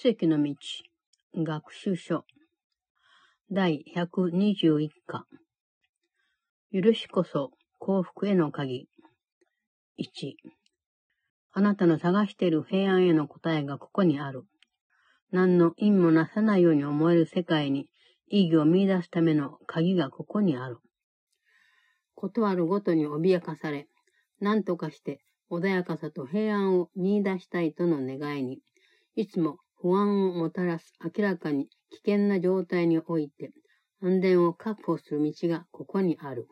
奇跡の道、学習書、第121課、許しこそ幸福への鍵。1、あなたの探している平安への答えがここにある。何の因もなさないように思える世界に意義を見出すための鍵がここにある。断るごとに脅かされ、何とかして穏やかさと平安を見出したいとの願いに、いつも不安をもたらす明らかに危険な状態において、安全を確保する道がここにある。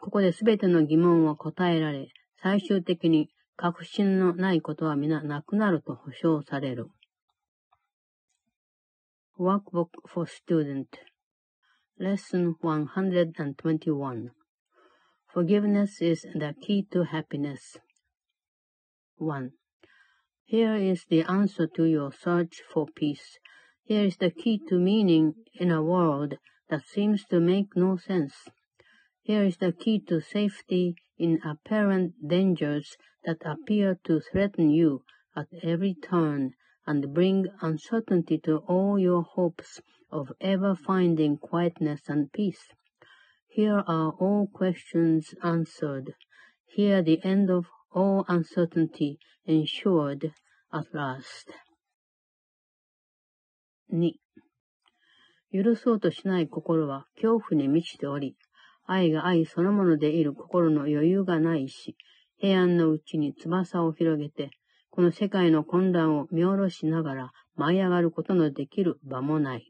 ここで全ての疑問は答えられ、最終的に確信のないことは皆なくなると保証される。Workbook for Student Lesson 121 Forgiveness is the key to happiness. 1. Here is the answer to your search for peace. Here is the key to meaning in a world that seems to make no sense. Here is the key to safety in apparent dangers that appear to threaten you at every turn and bring uncertainty to all your hopes of ever finding quietness and peace. Here are all questions answered. Here the end of all uncertainty ensured at last. 2. 許そうとしない心は恐怖に満ちており、愛が愛そのものでいる心の余裕がないし、平安のうちに翼を広げて、この世界の混乱を見下ろしながら舞い上がることのできる場もない。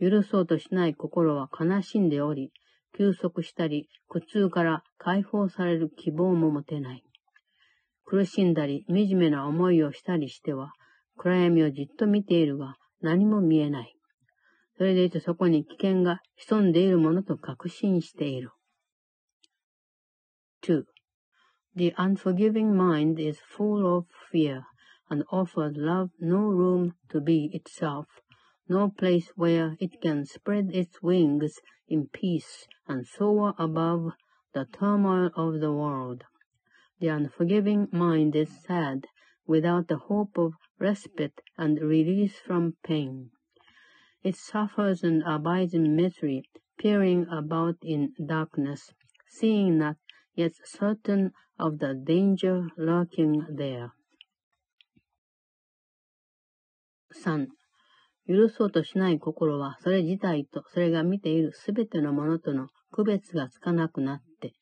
許そうとしない心は悲しんでおり、休息したり、苦痛から解放される希望も持てない。苦しんだり、惨めな思いをしたりしては、暗闇をじっと見ているが、何も見えない。それでいてそこに危険が潜んでいるものと確信している。2. The unforgiving mind is full of fear and offers love no room to be itself, no place where it can spread its wings in peace and soar above the turmoil of the world. The unforgiving mind is sad, without the hope of respite and release from pain. It suffers and abides in misery, peering about in darkness, seeing not, yet certain of the danger lurking there. 3. 許そうとしない心は、それ自体とそれが見ているすべてのものとの区別がつかなくなって、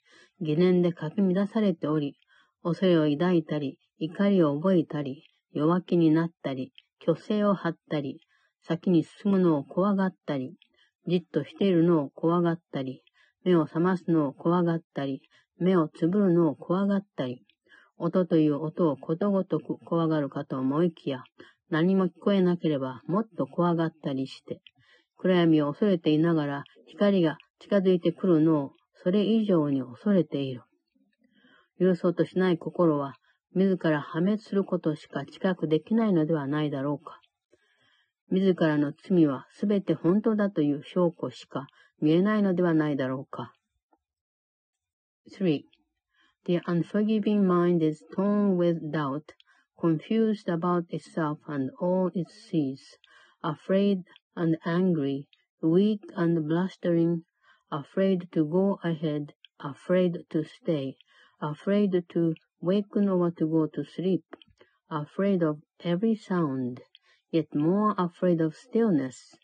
疑念でかき乱されており、恐れを抱いたり、怒りを覚えたり、弱気になったり、虚勢を張ったり、先に進むのを怖がったり、じっとしているのを怖がったり、目を覚ますのを怖がったり、目をつぶるのを怖がったり、音という音をことごとく怖がるかと思いきや、何も聞こえなければもっと怖がったりして、暗闇を恐れていながら光が近づいてくるのをそれ以上に恐れている。許そうとしない心は、自ら破滅することしか近くできないのではないだろうか。自らの罪はすべて本当だという証拠しか見えないのではないだろうか。3. The unforgiving mind is torn with doubt confused about itself and all it sees, afraid and angry, weak and blustering, afraid to go ahead, afraid to stay, afraid to waken or to go to sleep, afraid of every sound, yet more afraid of stillness,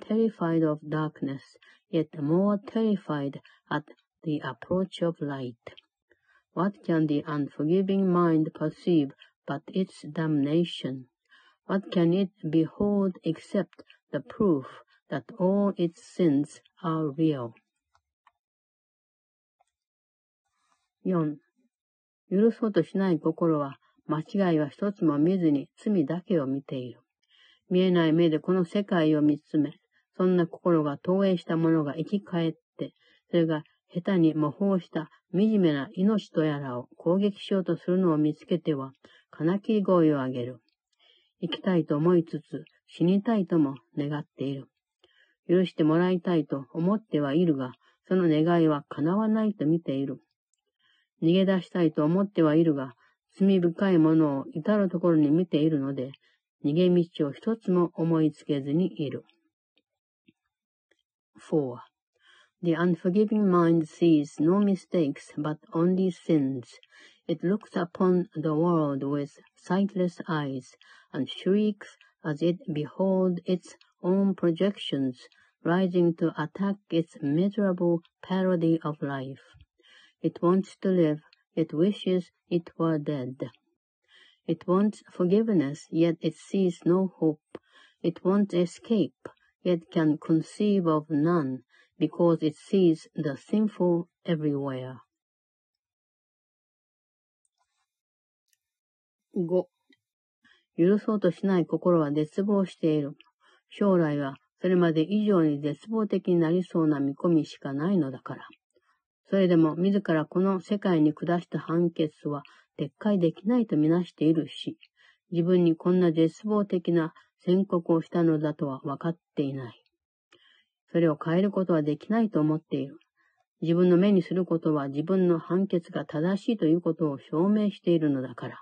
terrified of darkness, yet more terrified at the approach of light. What can the unforgiving mind perceive but its damnation. What can it behold except the proof that all its sins are real? 4. 許そうとしない心は、間違いは一つも見ずに罪だけを見ている。見えない目でこの世界を見つめ、そんな心が投影したものが生き返って、それが下手に模倣した惨めな命とやらを攻撃しようとするのを見つけては、金切り声を上げる。生きたいと思いつつ、死にたいとも願っている。許してもらいたいと思ってはいるが、その願いは叶わないと見ている。逃げ出したいと思ってはいるが、罪深いものを至るところに見ているので、逃げ道を一つも思いつけずにいる。4. The unforgiving mind sees no mistakes but only sins. It looks upon the world with sightless eyes, and shrieks as it beholds its own projections rising to attack its miserable parody of life. It wants to live, it wishes it were dead. It wants forgiveness, yet it sees no hope. It wants escape, yet can conceive of none, because it sees the sinful everywhere. 5. 許そうとしない心は絶望している。将来はそれまで以上に絶望的になりそうな見込みしかないのだから。それでも自らこの世界に下した判決は撤回できないとみなしているし、自分にこんな絶望的な宣告をしたのだとは分かっていない。それを変えることはできないと思っている。自分の目にすることは自分の判決が正しいということを証明しているのだから。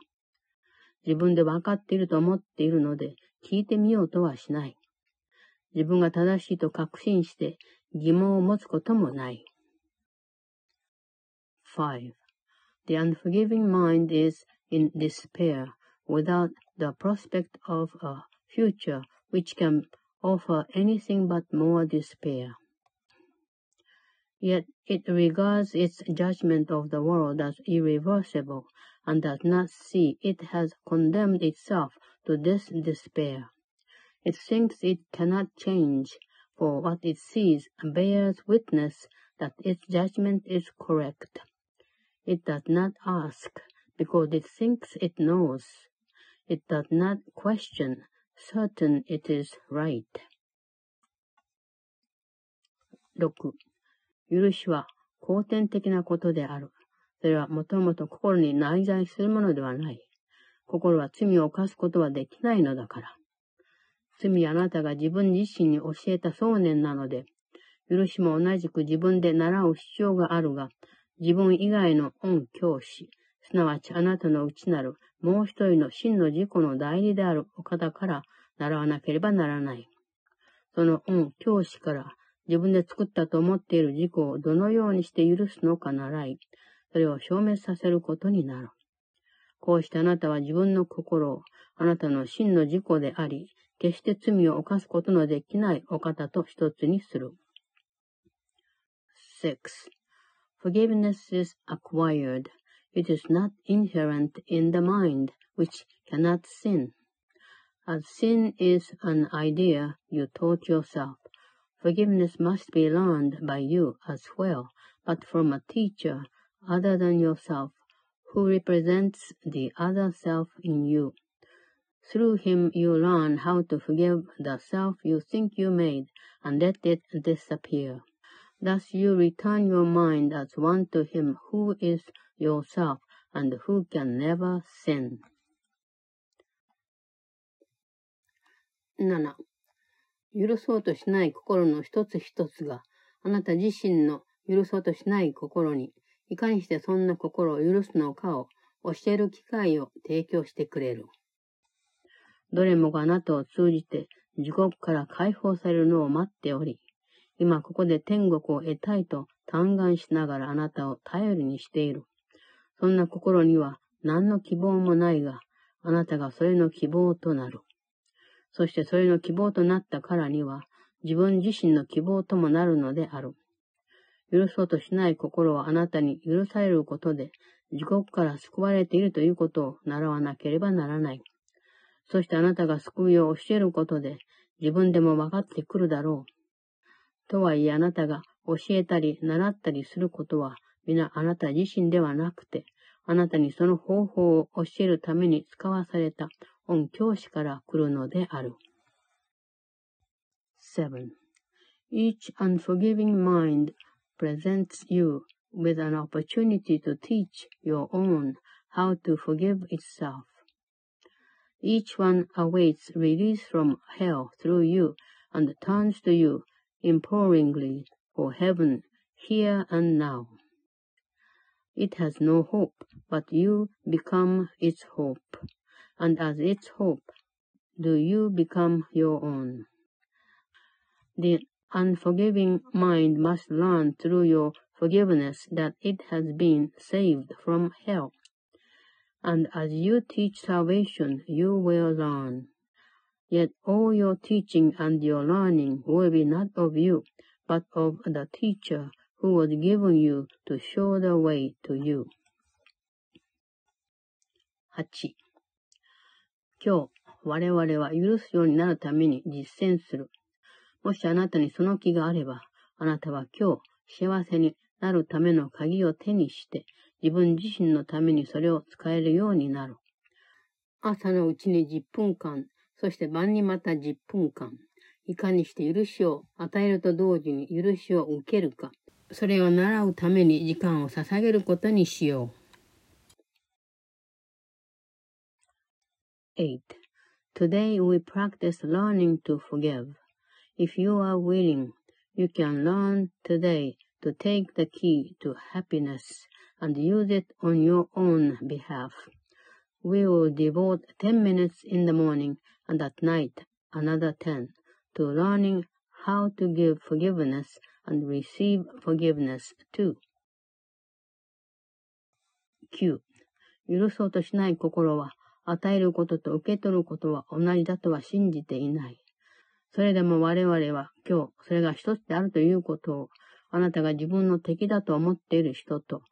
自分で分かっていると思っているので、聞いてみようとはしない。自分が正しいと確信して疑問を持つこともない。5. The unforgiving mind is in despair without the prospect of a future which can offer anything but more despair. Yet it regards its judgment of the world as irreversible and does not see it has condemned itself to this despair. It thinks it cannot change, for what it sees bears witness that its judgment is correct. It does not ask, because it thinks it knows. It does not question, certain it is right. 6. 許しは後天的なことである。 それはもともと心に内在するものではない。心は罪を犯すことはできないのだから。罪あなたが自分自身に教えた想念なので、許しも同じく自分で習う必要があるが、自分以外の恩教師、すなわちあなたの内なるもう一人の真の自己の代理であるお方から習わなければならない。その恩教師から自分で作ったと思っている自己をどのようにして許すのか習い、それを消滅させることになる。こうしてあなたは自分の心をあなたの真の自己であり、決して罪を犯すことのできないお方と一つにする。6. Forgiveness is acquired. It is not inherent in the mind, which cannot sin. As sin is an idea you taught yourself, forgiveness must be learned by you as well, but from a teacher other than yourself, who represents the other self in you. Through him you learn how to forgive the self you think you made and let it disappear. Thus you return your mind as one to him who is yourself and who can never sin. 7. 許そうとしない心の一つ一つがあなた自身の許そうとしない心に いかにしてそんな心を許すのかを教える機会を提供してくれる。どれもがあなたを通じて地獄から解放されるのを待っており、今ここで天国を得たいと嘆願しながらあなたを頼りにしている。そんな心には何の希望もないが、あなたがそれの希望となる。そしてそれの希望となったからには、自分自身の希望ともなるのである。許そうとしない心はあなたに許されることで、地獄から救われているということを習わなければならない。そしてあなたが救いを教えることで自分でも分かってくるだろう。とはいえあなたが教えたり習ったりすることは皆あなた自身ではなくて、あなたにその方法を教えるために使わされた恩教師から来るのである。7. Each unforgiving mind presents you with an opportunity to teach your own how to forgive itself. Each one awaits release from hell through you and turns to you imploringly for heaven here and now. It has no hope, but you become its hope, and as its hope, do you become your own. The unforgiving mind must learn through your forgiveness that it has been saved from hell. And as you teach salvation, you will learn. Yet all your teaching and your learning will be not of you, but of the teacher who was given you to show the way to you. 8. 今日、我々は許すようになるために実践する。 もしあなたにその気があれば、あなたは今日幸せになるための鍵を手にして、自分自身のためにそれを使えるようになる。朝のうちに10分間、そして晩にまた10分間、いかにして許しを与えると同時に許しを受けるか、それを習うために時間を捧げることにしよう。8. Today we practice learning to forgive. If you are willing, you can learn today to take the key to happiness and use it on your own behalf. We will devote 10 minutes in the morning and at night another 10 to learning how to give forgiveness and receive forgiveness too. 9. 許そうとしない心は、与えることと受け取ることは同じだとは信じていない。 それでも我々は今日、それが一つであるということを、あなたが自分の敵だと思っている人と、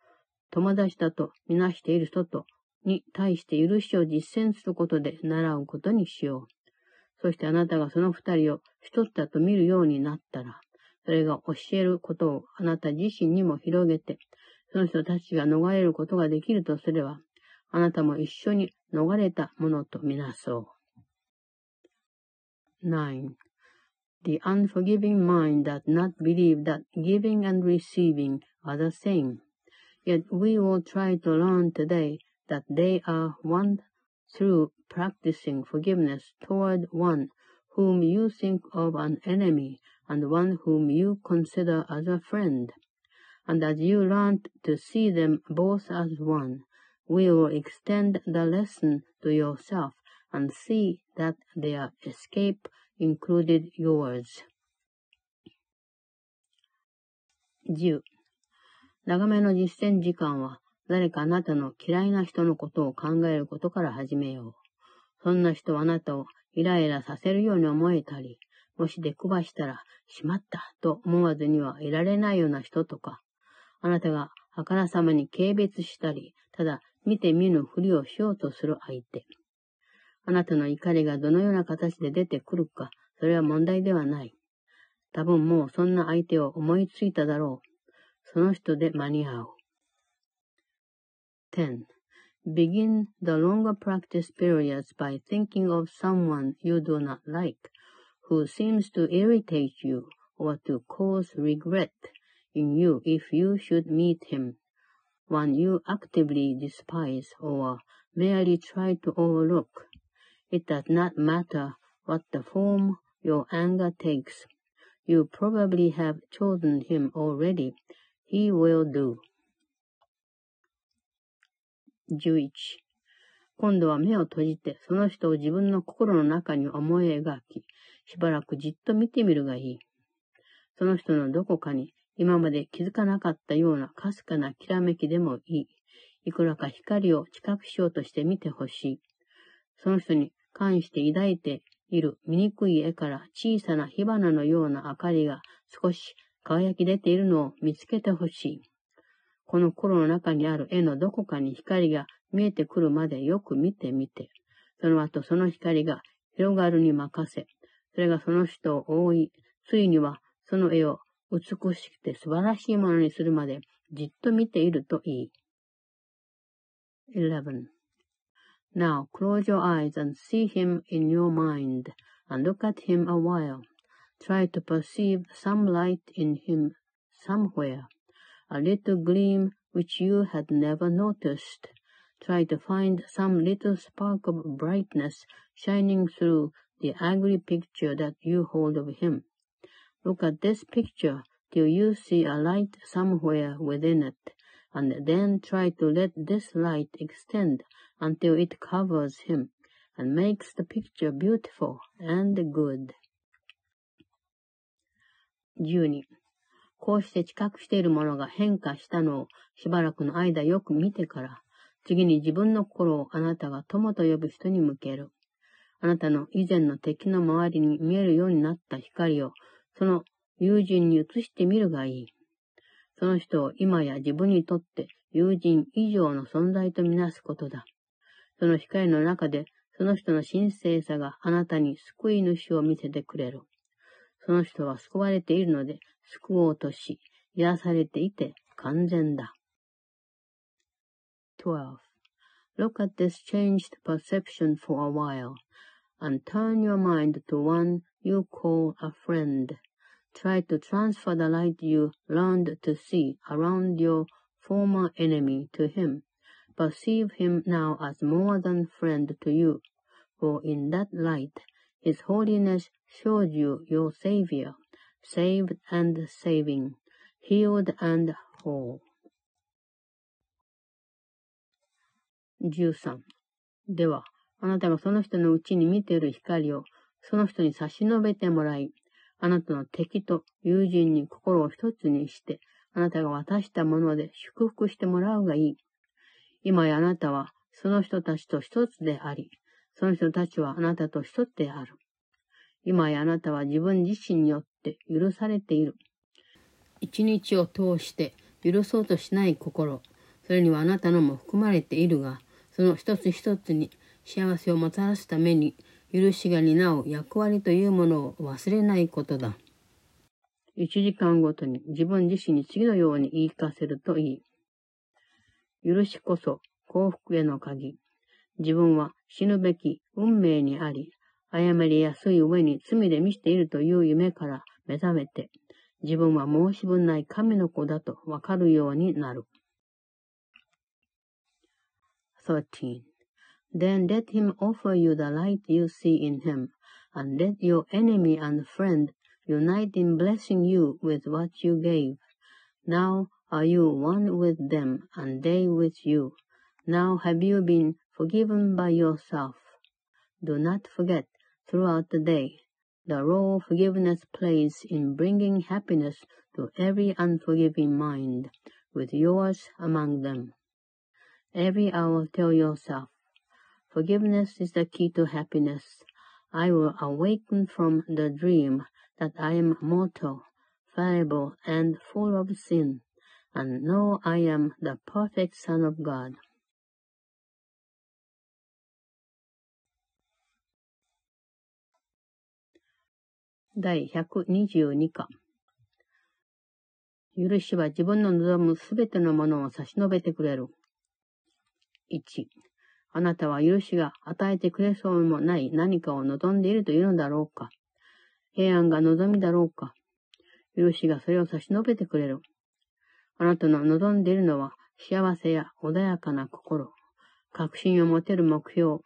友達だとみなしている人と、に対して許しを実践することで習うことにしよう。そしてあなたがその二人を一つだと見るようになったら、それが教えることをあなた自身にも広げて、その人たちが逃れることができるとすれば、あなたも一緒に逃れたものとみなそう。9. The unforgiving mind does not believe that giving and receiving are the same. Yet we will try to learn today that they are one through practicing forgiveness toward one whom you think of an enemy and one whom you consider as a friend. And as you learn to see them both as one, we will extend the lesson to yourself and see that their escape included yours. 10. 長めの実践時間は、誰かあなたの嫌いな人のことを考えることから始めよう。そんな人はあなたをイライラさせるように思えたり、もし出くわしたら、しまったと思わずにはいられないような人とか、あなたがあからさまに軽蔑したり、ただ見て見ぬふりをしようとする相手。あなたの怒りがどのような形で出てくるか、それは問題ではない。多分もうそんな相手を思いついただろう。その人で間に合う。10. Begin the longer practice periods by thinking of someone you do not like, who seems to irritate you or to cause regret in you if you should meet him, one you actively despise or merely try to overlook. It does not matter what the form your anger takes. You probably have chosen him already. He will do. 11. 今度は目を閉じて、その人を自分の心の中に思い描き、しばらくじっと見てみるがいい。その人のどこかに今まで気づかなかったようなかすかなきらめきでもいい。いくらか光を近くしようとして見てほしい。その人に関して抱いている醜い絵から小さな火花のような明かりが少し輝き出ているのを見つけてほしい。この頃の中にある絵のどこかに光が見えてくるまでよく見てみて、その後その光が広がるに任せ、それがその人を覆い、ついにはその絵を美しくて素晴らしいものにするまでじっと見ているといい。11. Now close your eyes and see him in your mind, and look at him a while. Try to perceive some light in him somewhere, a little gleam which you had never noticed. Try to find some little spark of brightness shining through the ugly picture that you hold of him. Look at this picture till you see a light somewhere within it, and then try to let this light extend until it covers him, and makes the picture beautiful and good. 12. こうして知覚しているものが変化したのをしばらくの間よく見てから、次に自分の心をあなたが友と呼ぶ人に向ける。あなたの以前の敵の周りに見えるようになった光を、その友人に移してみるがいい。その人を今や自分にとって友人以上の存在とみなすことだ。その光の中で、その人の神聖さがあなたに救い主を見せてくれる。その人は救われているので、救おうとし、癒されていて完全だ。12. Look at this changed perception for a while, and turn your mind to one you call a friend. Try to transfer the light you learned to see around your former enemy to him. Perceive him now as more than friend to you, for in that light his holiness shows you your Savior, saved and saving, healed and whole. 13. では、あなたがその人のうちに見ている光をその人に差し伸べてもらい、 あなたの敵と友人に心を一つにして、あなたが渡したもので祝福してもらうがいい。今やあなたはその人たちと一つであり、その人たちはあなたと一つである。今やあなたは自分自身によって許されている。一日を通して許そうとしない心、それにはあなたのも含まれているが、その一つ一つに幸せをもたらすために許しが担う役割というものを忘れないことだ。一時間ごとに自分自身に次のように言い聞かせるといい。許しこそ幸福への鍵。自分は死ぬべき運命にあり、謝りやすい上に罪で満ちているという夢から目覚めて、自分は申し分ない神の子だとわかるようになる。13. Then let him offer you the light you see in him, and let your enemy and friend unite in blessing you with what you gave. Now are you one with them, and they with you. Now have you been forgiven by yourself. Do not forget, throughout the day, the role forgiveness plays in bringing happiness to every unforgiving mind, with yours among them. Every hour tell yourself, Forgiveness is the key to happiness. I will awaken from the dream that I am mortal, fallible, and full of sin, and know I am the perfect Son of God. 第122課許しは自分の望むすべてのものを差し伸べてくれる。1 あなたは許しが与えてくれそうもない何かを望んでいるというのだろうか。平安が望みだろうか。許しがそれを差し伸べてくれる。あなたの望んでいるのは幸せや穏やかな心、確信を持てる目標、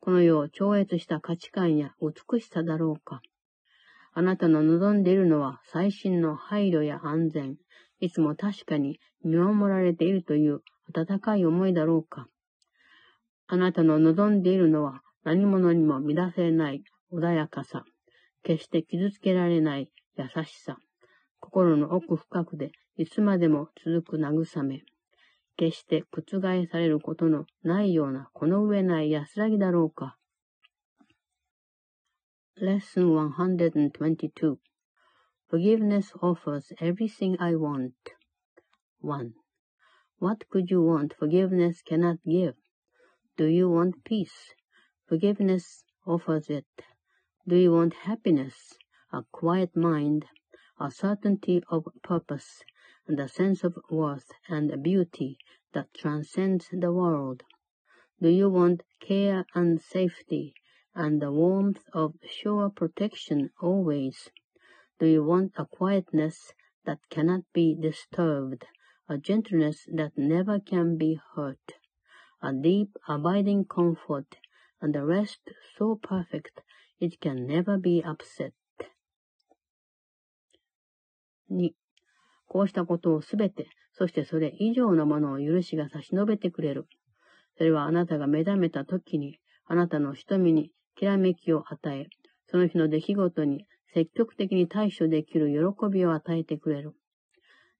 この世を超越した価値観や美しさだろうか。あなたの望んでいるのは最新の配慮や安全、いつも確かに見守られているという温かい思いだろうか。あなたの望んでいるのは何者にも乱せない穏やかさ、決して傷つけられない優しさ、心の奥深くでいつまでも続く慰め、決して覆されることのないようなこの上ない安らぎだろうか。Lesson 122 Forgiveness offers everything I want. 1. What could you want? Forgiveness cannot give? Do you want peace? Forgiveness offers it. Do you want happiness, a quiet mind, a certainty of purpose, and a sense of worth and beauty that transcends the world? Do you want care and safety, and the warmth of sure protection always? Do you want a quietness that cannot be disturbed, a gentleness that never can be hurt? A deep, abiding comfort, and a rest so perfect it can never be upset. 2. こうしたことをすべて、そしてそれ以上のものを許しが差し伸べてくれる。それはあなたが目覚めた時に、あなたの瞳にきらめきを与え、その日の出来事に積極的に対処できる喜びを与えてくれる。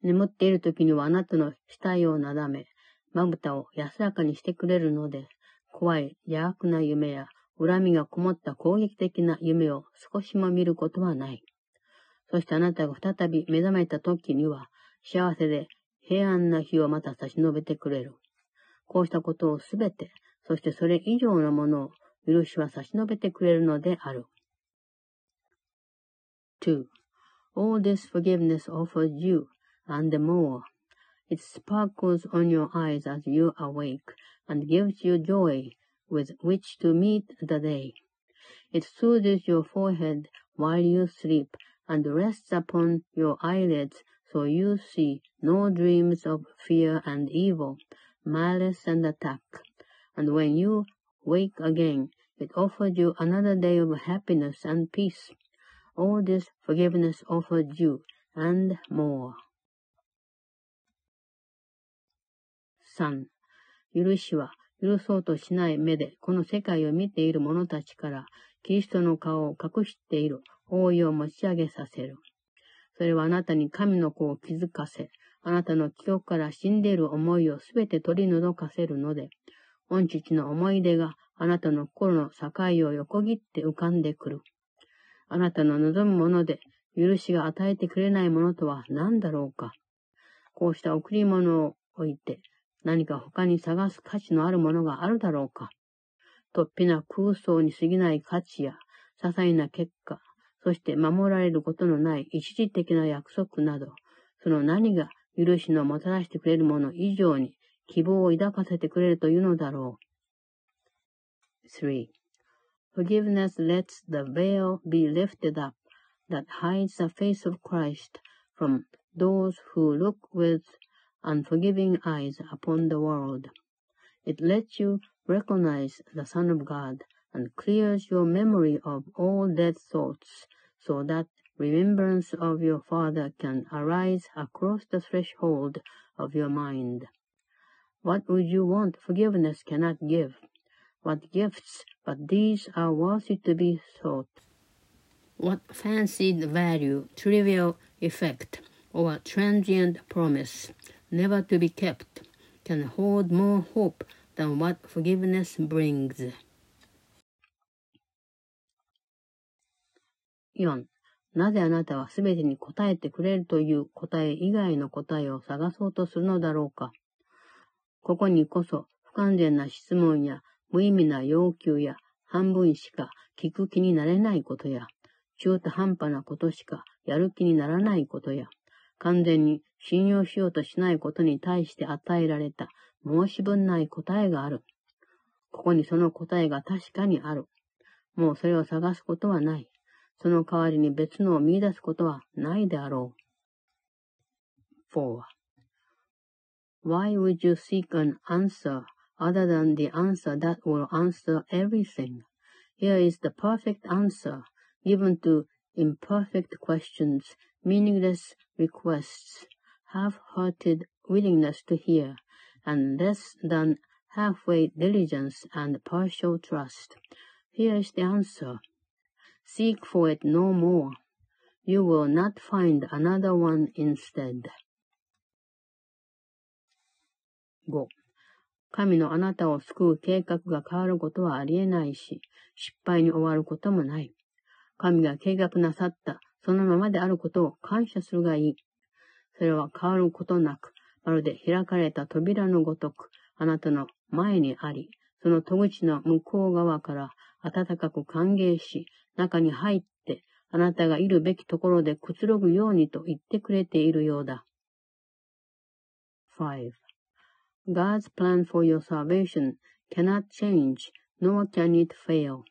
眠っている時にはあなたの額をなだめ、まぶたを安らかにしてくれるので、怖い邪悪な夢や恨みがこもった攻撃的な夢を少しも見ることはない。そしてあなたが再び目覚めた時には、幸せで平安な日をまた差し伸べてくれる。こうしたことをすべて、そしてそれ以上のものを許しは差し伸べてくれるのである。2. All this forgiveness offers you, and more. It sparkles on your eyes as you awake, and gives you joy with which to meet the day. It soothes your forehead while you sleep, and rests upon your eyelids, so you see no dreams of fear and evil, malice and attack. And when you wake again, it offers you another day of happiness and peace. All this forgiveness offered you, and more. 3. 許しは許そうとしない目でこの世界を見ている者たちからキリストの顔を隠している覆いを持ち上げさせる。それはあなたに神の子を気づかせ、あなたの記憶から死んでいる思いをすべて取り除かせるので、御父の思い出があなたの心の境を横切って浮かんでくる。あなたの望むもので許しが与えてくれないものとは何だろうか。こうした贈り物を置いて何か他に探す価値のあるものがあるだろうか。突飛な空想に過ぎない価値や些細な結果、そして守られることのない一時的な約束など、その何が許しのもたらしてくれるもの以上に希望を抱かせてくれるというのだろう。3. Forgiveness lets the veil be lifted up that hides the face of Christ from those who look with unforgiving eyes upon the world. It lets you recognize the Son of God and clears your memory of all dead thoughts so that remembrance of your Father can arise across the threshold of your mind. What would you want forgiveness cannot give? What gifts but these are worthy to be sought. What fancied value, trivial effect, or transient promise, never to be kept, can hold more hope than what forgiveness brings. 4. なぜあなたはすべてに答えてくれるという答え以外の答えを探そうとするのだろうかここにこそ不完全な質問や無意味な要求や半分しか聞く気になれないことや、中途半端なことしかやる気にならないことや、完全に信用しようとしないことに対して与えられた申し分ない答えがある。ここにその答えが確かにある。もうそれを探すことはない。その代わりに別のを見出すことはないであろう。4. Why would you seek an answer other than the answer that will answer everything. Here is the perfect answer given to imperfect questions, meaningless requests, half-hearted willingness to hear, and less than halfway diligence and partial trust. Here is the answer. Seek for it no more. You will not find another one instead. 5. 神のあなたを救う計画が変わることはありえないし、失敗に終わることもない。神が計画なさったそのままであることを感謝するがいい。それは変わることなく、まるで開かれた扉のごとく、あなたの前にあり、その戸口の向こう側から温かく歓迎し、中に入って、あなたがいるべきところでくつろぐようにと言ってくれているようだ。5. God's plan for your salvation cannot change, nor can it fail.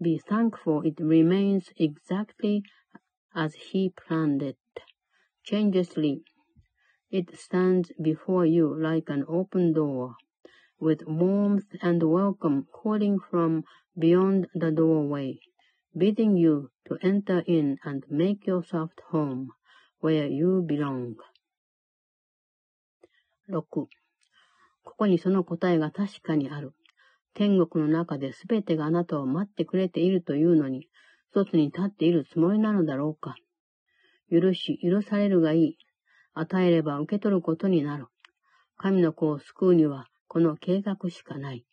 Be thankful it remains exactly as He planned it. Changelessly, it stands before you like an open door, with warmth and welcome calling from beyond the doorway, bidding you to enter in and make yourself home, where you belong. 6ここにその答えが確かにある。天国の中で全てがあなたを待ってくれているというのに、一つに立っているつもりなのだろうか。許し、許されるがいい。与えれば受け取ることになる。神の子を救うには、この計画しかない。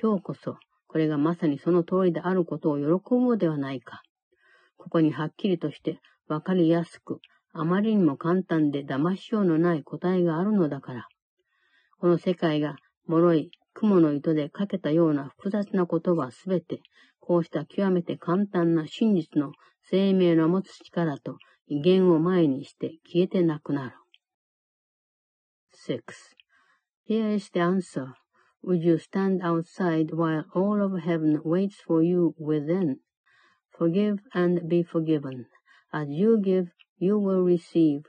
今日こそ、これがまさにその通りであることを喜ぶのではないか。ここにはっきりとしてわかりやすく、あまりにも簡単で騙しようのない答えがあるのだから。この世界が脆い雲の糸でかけたような複雑なことはすべて、こうした極めて簡単な真実の生命の持つ力と威厳を前にして消えてなくなる。6. Here is the answer. Would you stand outside while all of heaven waits for you within? Forgive and be forgiven. As you give, you will receive.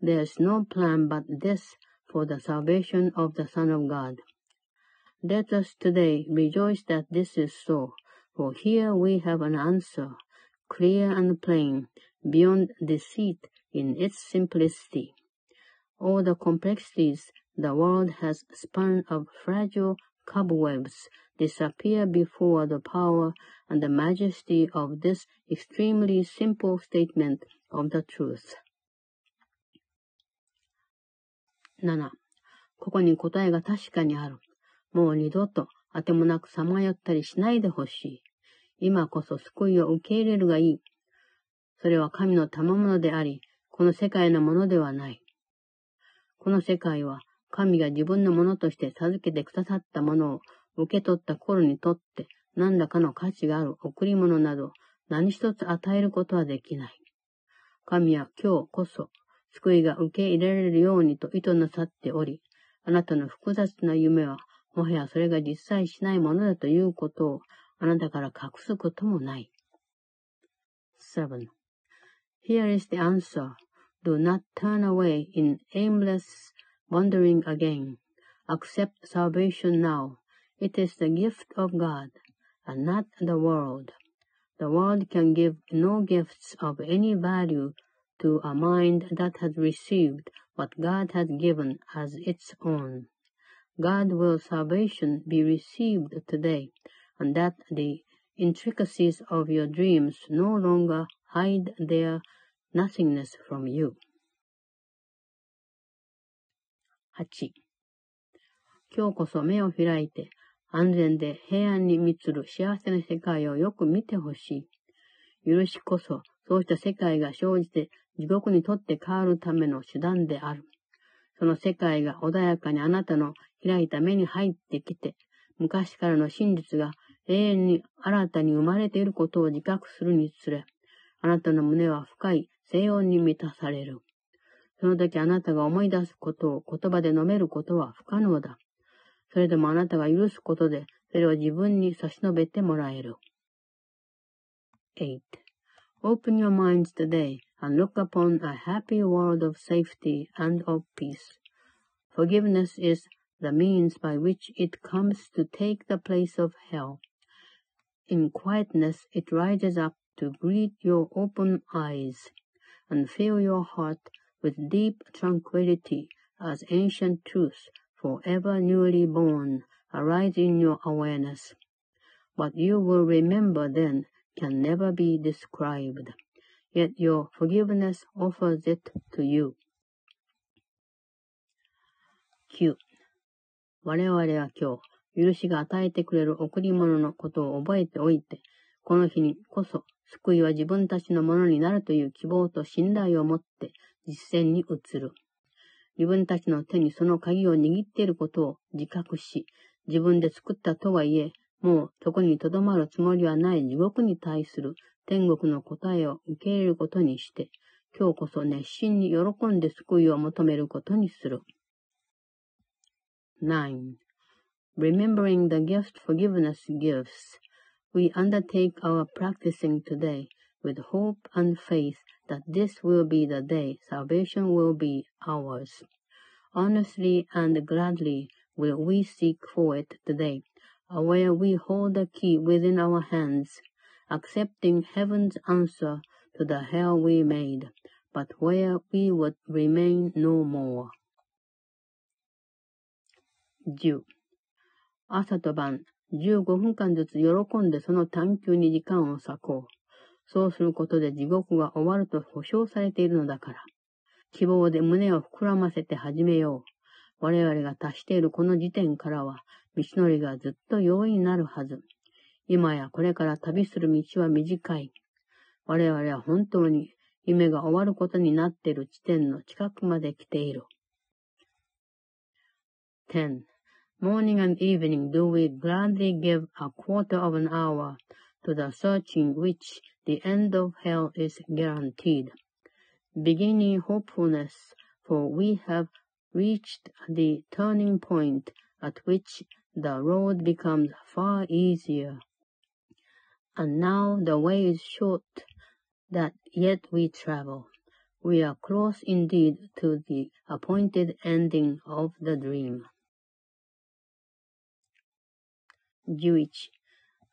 There is no plan but this for the salvation of the Son of God. Let us today rejoice that this is so, for here we have an answer, clear and plain, beyond deceit in its simplicity. All the complexities the world has spun of fragile cobwebs disappear before the power and the majesty of this extremely simple statement of the truth. 7. ここに答えが確かにある。もう二度とあてもなくさまよったりしないでほしい。今こそ救いを受け入れるがいい。 それは神の賜物であり、この世界のものではない。この世界は神が自分のものとして授けてくださったものを受け取った頃にとって何らかの価値がある贈り物など何一つ与えることはできない。神は今日こそ救いが受け入れられるようにと意図なさっており、あなたの複雑な夢はもはやそれが実際しないものだということをあなたから隠すこともない。7. Here is the answer. Do not turn away in aimless wandering again. Accept salvation now. It is the gift of God, and not the world. The world can give no gifts of any value to a mind that has received what God has given as its own. God will salvation be received today, and that the intricacies of your dreams no longer hide their nothingness from you. 8. 今日こそ目を開いて、安全で平安に満つる幸せな世界をよく見てほしい。許しこそ、そうした世界が生じて地獄にとって変わるための手段である。その世界が穏やかにあなたの開いた目に入ってきて、昔からの真実が永遠に新たに生まれていることを自覚するにつれ、あなたの胸は深い静音に満たされる。その時あなたが思い出すことを言葉で述べることは不可能だ。それでもあなたが許すことで、それを自分に差し伸べてもらえる。8. Open your minds today and look upon a happy world of safety and of peace. Forgiveness is the means by which it comes to take the place of hell. In quietness it rises up to greet your open eyes and fill your heart with deep tranquility as ancient truths forever newly born arise in your awareness. What you will remember then can never be described. Yet your forgiveness offers it to you. 9. 我々は今日、許しが与えてくれる贈り物のことを覚えておいて、この日にこそ 救いは自分たちのものになるという希望と信頼を持って実践に移る。自分たちの手にその鍵を握っていることを自覚し、自分で作ったとはいえ、もうそこに留まるつもりはない地獄に対する天国の答えを受け入れることにして、今日こそ熱心に喜んで救いを求めることにする。9. Remembering the gift forgiveness gives, we undertake our practicing today with hope and faith that this will be the day salvation will be ours. Honestly and gladly will we seek for it today, where we hold the key within our hands, accepting heaven's answer to the hell we made, but where we would remain no more. 10. 朝と晩、 15分間ずつ喜んでその探求に時間を割こう。そうすることで地獄が終わると保証されているのだから。希望で胸を膨らませて始めよう。我々が達しているこの時点からは、道のりがずっと容易になるはず。今やこれから旅する道は短い。我々は本当に夢が終わることになっている地点の近くまで来ている。10. Morning and evening do we gladly give a quarter of an hour to the searching which the end of hell is guaranteed. Beginning hopefulness, for we have reached the turning point at which the road becomes far easier. And now the way is short that yet we travel. We are close indeed to the appointed ending of the dream. 11.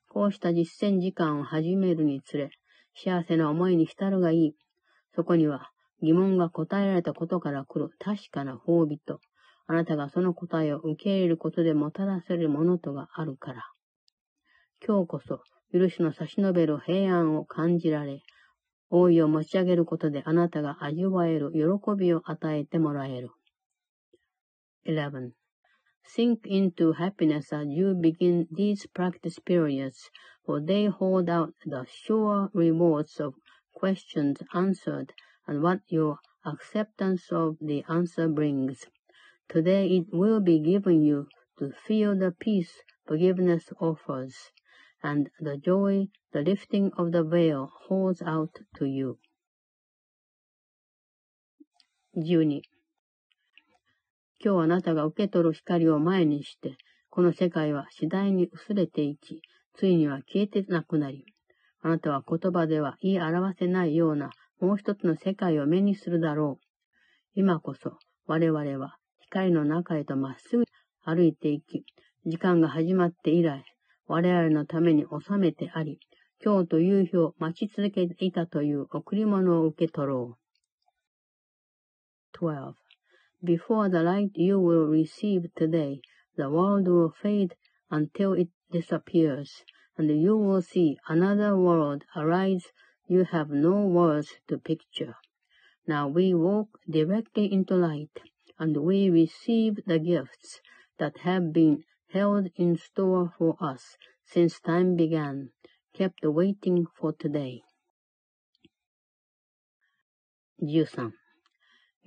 こうした実践時間を始めるにつれ、幸せな思いに浸るがいい。そこには疑問が答えられたことから来る確かな褒美と、あなたがその答えを受け入れることでもたらせるものとがあるから。今日こそ、許しの差し伸べる平安を感じられ、大いを持ち上げることであなたが味わえる喜びを与えてもらえる。11. Sink into happiness as you begin these practice periods, for they hold out the sure rewards of questions answered and what your acceptance of the answer brings. Today it will be given you to feel the peace forgiveness offers, and the joy the lifting of the veil holds out to you. 12. 今日あなたが受け取る光を前にして、この世界は次第に薄れていき、ついには消えてなくなり、あなたは言葉では言い表せないようなもう一つの世界を目にするだろう。今こそ我々は光の中へとまっすぐ歩いていき、時間が始まって以来、我々のために収めてあり、今日という日を待ち続けていたという贈り物を受け取ろう。12. Before the light you will receive today, the world will fade until it disappears, and you will see another world arise You have no words to picture. Now we walk directly into light, and we receive the gifts that have been held in store for us since time began, kept waiting for today. 13.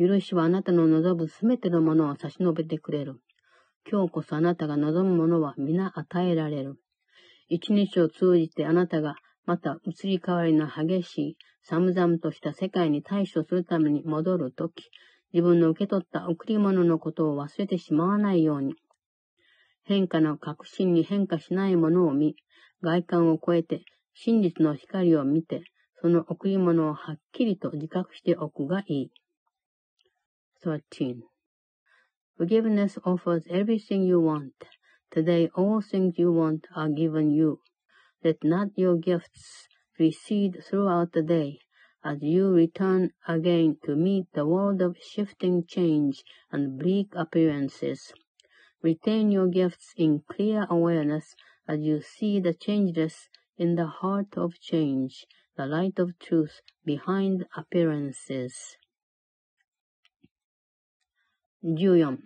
許しはあなたの望むすべてのものを差し伸べてくれる。今日こそあなたが望むものは皆与えられる。一日を通じてあなたがまた移り変わりの激しい、寒々とした世界に対処するために戻るとき、自分の受け取った贈り物のことを忘れてしまわないように、変化の確信に変化しないものを見、外観を超えて真実の光を見て、その贈り物をはっきりと自覚しておくがいい。13. Forgiveness offers everything you want. Today all things you want are given you. Let not your gifts recede throughout the day, as you return again to meet the world of shifting change and bleak appearances. Retain your gifts in clear awareness as you see the changeless in the heart of change, the light of truth behind appearances. 14.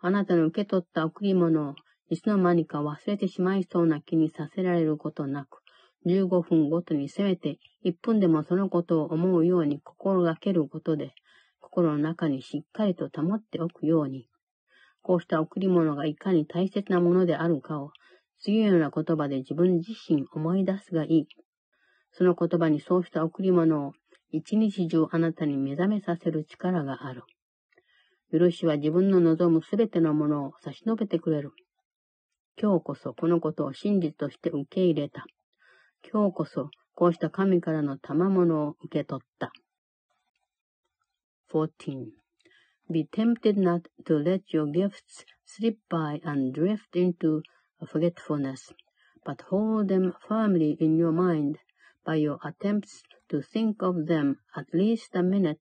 あなたの受け取った贈り物をいつの間にか忘れてしまいそうな気にさせられることなく、15分ごとにせめて1分でもそのことを思うように心がけることで、心の中にしっかりと保っておくように、こうした贈り物がいかに大切なものであるかを、次のような言葉で自分自身思い出すがいい。その言葉にそうした贈り物を一日中あなたに目覚めさせる力がある。許しは自分の望むすべてのものを差し伸べてくれる。今日こそこのことを真実として受け入れた。今日こそこうした神からの賜物を受け取った。14. Be tempted not to let your gifts slip by and drift into forgetfulness, but hold them firmly in your mind by your attempts to think of them at least a minute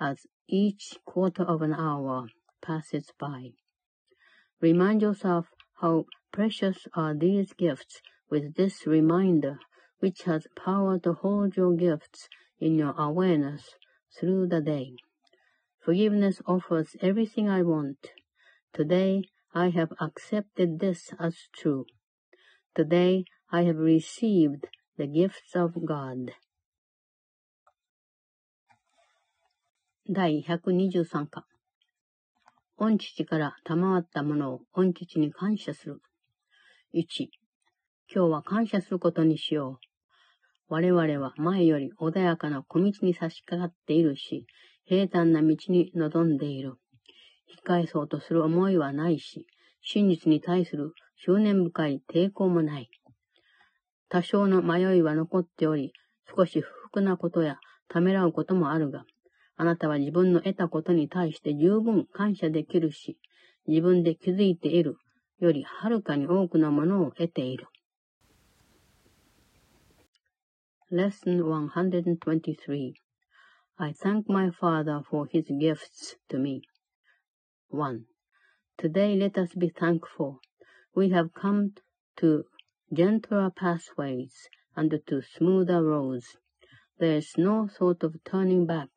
as each quarter of an hour passes by. Remind yourself how precious are these gifts with this reminder, which has power to hold your gifts in your awareness through the day. Forgiveness offers everything I want. Today, I have accepted this as true. Today, I have received the gifts of God. 第123課御父から賜ったものを御父に感謝する。1、今日は感謝することにしよう。我々は前より穏やかな小道に差し掛かっているし、平坦な道に臨んでいる。引き返そうとする思いはないし、真実に対する執念深い抵抗もない。多少の迷いは残っており、少し不服なことやためらうこともあるが、あなたは自分の得たことに対して十分感謝できるし、自分で気づいているよりはるかに多くのものを得ている。Lesson 123 I thank my Father for his gifts to me. 1. Today let us be thankful. We have come to gentler pathways and to smoother roads. There is no thought of turning back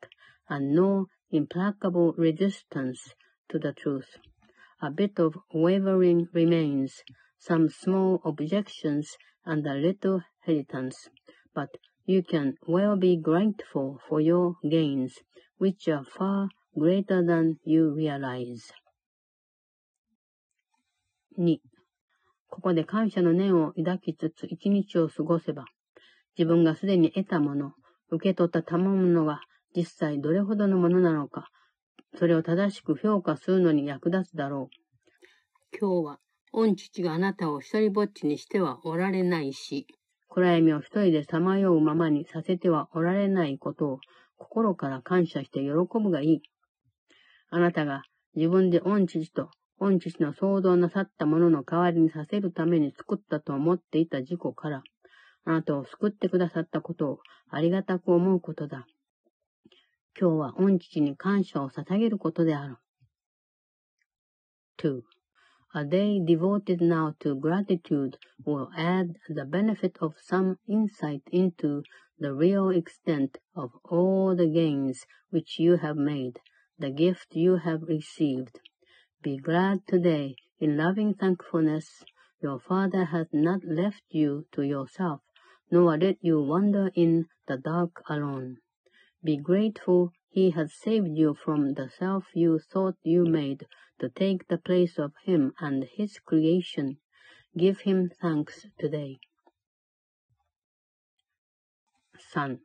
and no implacable resistance to the truth. A bit of wavering remains, some small objections and a little hesitance, but you can well be grateful for your gains, which are far greater than you realize. 2. ここで感謝の念を抱きつつ一日を過ごせば、自分がすでに得たもの、受け取った賜物が 実際どれほどのものなのか、それを正しく評価するのに役立つだろう。今日は、御父があなたを一人ぼっちにしてはおられないし、暗闇を一人でさまようままにさせてはおられないことを心から感謝して喜ぶがいい。あなたが自分で御父と御父の想像なさったものの代わりにさせるために作ったと思っていた事故から、あなたを救ってくださったことをありがたく思うことだ。今日は御父に感謝を捧げることである。2. A day devoted now to gratitude will add the benefit of some insight into the real extent of all the gains which you have made, the gift you have received. Be glad today in loving thankfulness. Your Father has not left you to yourself, nor let you wander in the dark alone. Be grateful he has saved you from the self you thought you made to take the place of him and his creation. Give him thanks today. 3.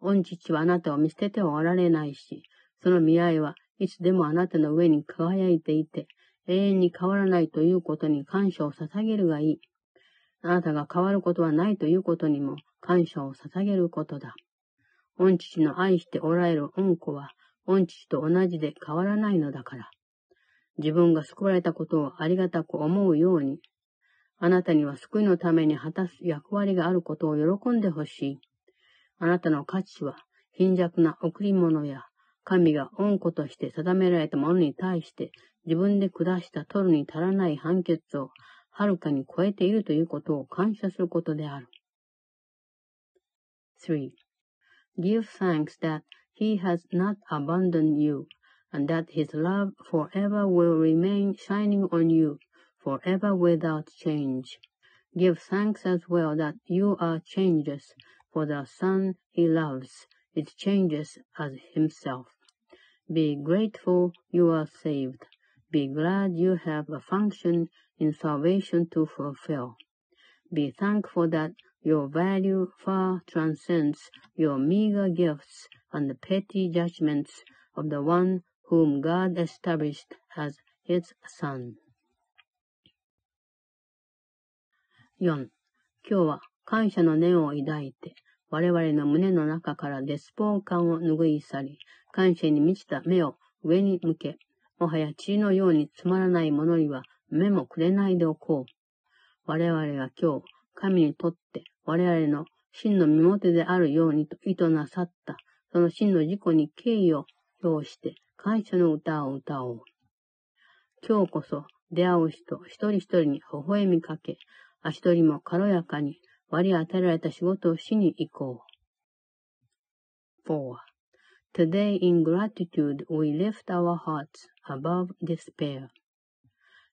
御父はあなたを見捨てておられないし、その見合いはいつでもあなたの上に輝いていて、永遠に変わらないということに感謝を捧げるがいい。あなたが変わることはないということにも感謝を捧げることだ。御父の愛しておられる恩子は、御父と同じで変わらないのだから。自分が救われたことをありがたく思うように、あなたには救いのために果たす役割があることを喜んでほしい。あなたの価値は貧弱な贈り物や神が恩子として定められたものに対して自分で下した取るに足らない判決をはるかに超えているということを感謝することである。3. Give thanks that he has not abandoned you, and that his love forever will remain shining on you, forever without change. Give thanks as well that you are changeless, for the Son he loves is changeless as himself. Be grateful you are saved. Be glad you have a function in salvation to fulfill. Be thankful that Your value far transcends your meager gifts and the petty judgments of the one whom God established as his son. 4. 今日は感謝の念を抱いて、我々の胸の中からデスポン感を拭い去り、感謝に満ちた目を上に向け、もはや塵のようにつまらないものには目もくれないでおこう。我々は今日、神にとって我々の真の身元であるようにと意図なさった、その真の自己に敬意を表して感謝の歌を歌おう。今日こそ出会う人一人一人に微笑みかけ、足取りも軽やかに割り当てられた仕事をしに行こう。4. Today in gratitude we lift our hearts above despair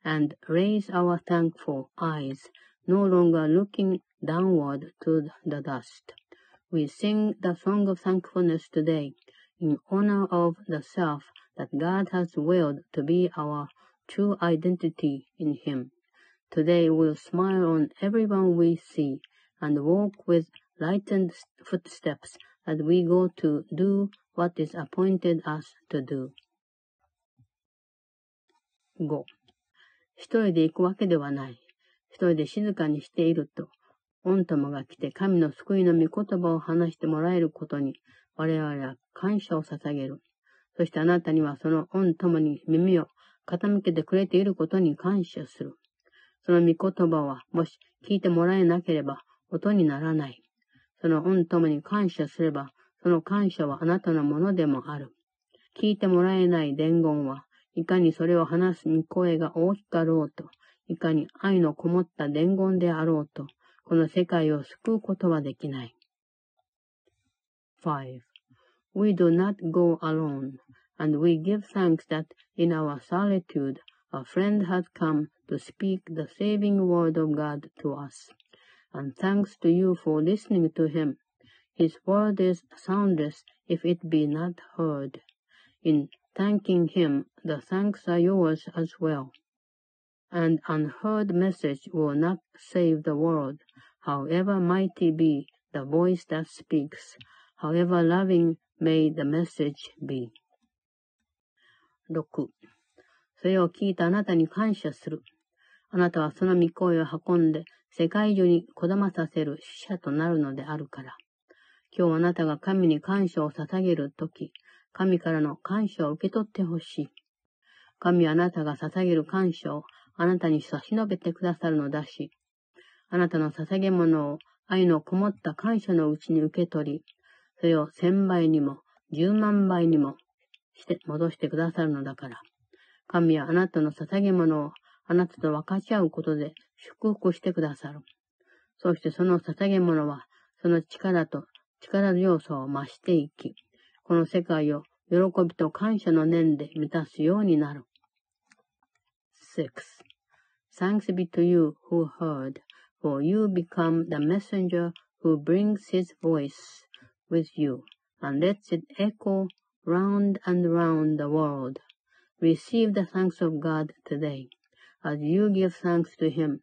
and raise our thankful eyes, no longer looking downward to the dust. We sing the song of thankfulness today in honor of the self that God has willed to be our true identity in Him. Today we'll smile on everyone we see and walk with lightened footsteps as we go to do what is appointed us to do. 5. 一人で行くわけではない。 一人で静かにしていると、御友が来て神の救いの御言葉を話してもらえることに、我々は感謝を捧げる。そしてあなたにはその御友に耳を傾けてくれていることに感謝する。その御言葉は、もし聞いてもらえなければ、音にならない。その御友に感謝すれば、その感謝はあなたのものでもある。聞いてもらえない伝言は、いかにそれを話す御声が大きかろうと、いかに愛のこもった伝言であろうと、この世界を救うことはできない。5.We do not go alone, and we give thanks that in our solitude a friend has come to speak the saving word of God to us. And thanks to you for listening to him. His word is soundless if it be not heard. In thanking him, the thanks are yours as well. And unheard message will not save the world, however mighty be the voice that speaks, however loving may the message be. 6. それを聞いたあなたに感謝する。あなたはその御声を運んで世界中にこだまさせる死者となるのであるから。今日あなたが神に感謝を捧げるとき、神からの感謝を受け取ってほしい。神はあなたが捧げる感謝をあなたに差し伸べてくださるのだし、あなたの捧げ物を愛のこもった感謝のうちに受け取り、それを千倍にも十万倍にもして戻してくださるのだから。神はあなたの捧げ物をあなたと分かち合うことで祝福してくださる。そしてその捧げ物は、その力と力強さを増していき、この世界を喜びと感謝の念で満たすようになる。6. Thanks be to you who heard, for you become the messenger who brings his voice with you, and lets it echo round and round the world. Receive the thanks of God today, as you give thanks to Him,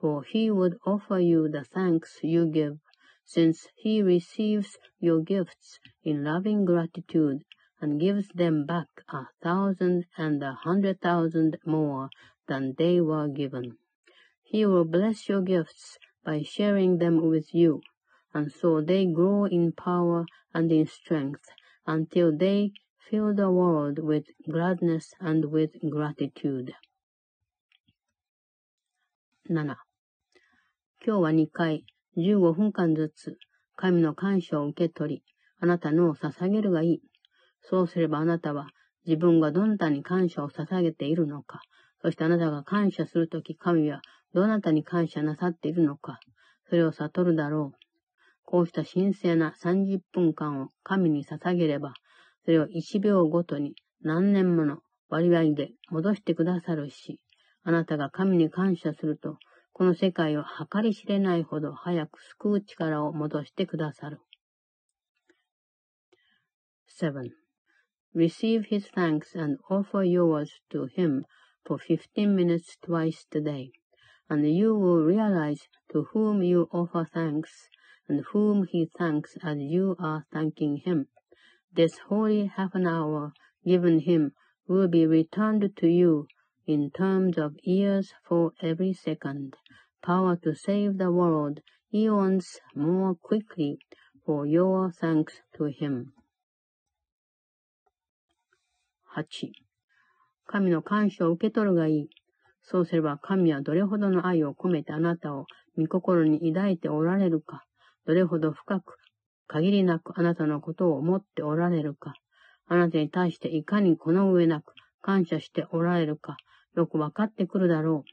for He would offer you the thanks you give, since He receives your gifts in loving gratitude and gives them back a thousand and a hundred thousand more than they were given. He will bless your gifts by sharing them with you, and so they grow in power and in strength until they fill the world with gladness and with gratitude. 7. 今日は2回、15分間ずつ、神の感謝を受け取り、あなたのを捧げるがいい。 そうすればあなたは自分がどなたに感謝を捧げているのか、そしてあなたが感謝するとき神はどなたに感謝なさっているのか、それを悟るだろう。こうした神聖な30分間を神に捧げれば、それを1秒ごとに何年もの割合で戻してくださるし、あなたが神に感謝すると、この世界を計り知れないほど早く救う力を戻してくださる。7. Receive his thanks and offer yours to him for 15 minutes twice today, and you will realize to whom you offer thanks and whom he thanks as you are thanking him. This holy half an hour given him will be returned to you in terms of years for every second, power to save the world eons more quickly for your thanks to him. 8. 神の感謝を受け取るがいい。そうすれば神はどれほどの愛を込めてあなたを御心に抱いておられるか、どれほど深く限りなくあなたのことを思っておられるか、あなたに対していかにこの上なく感謝しておられるか、よくわかってくるだろ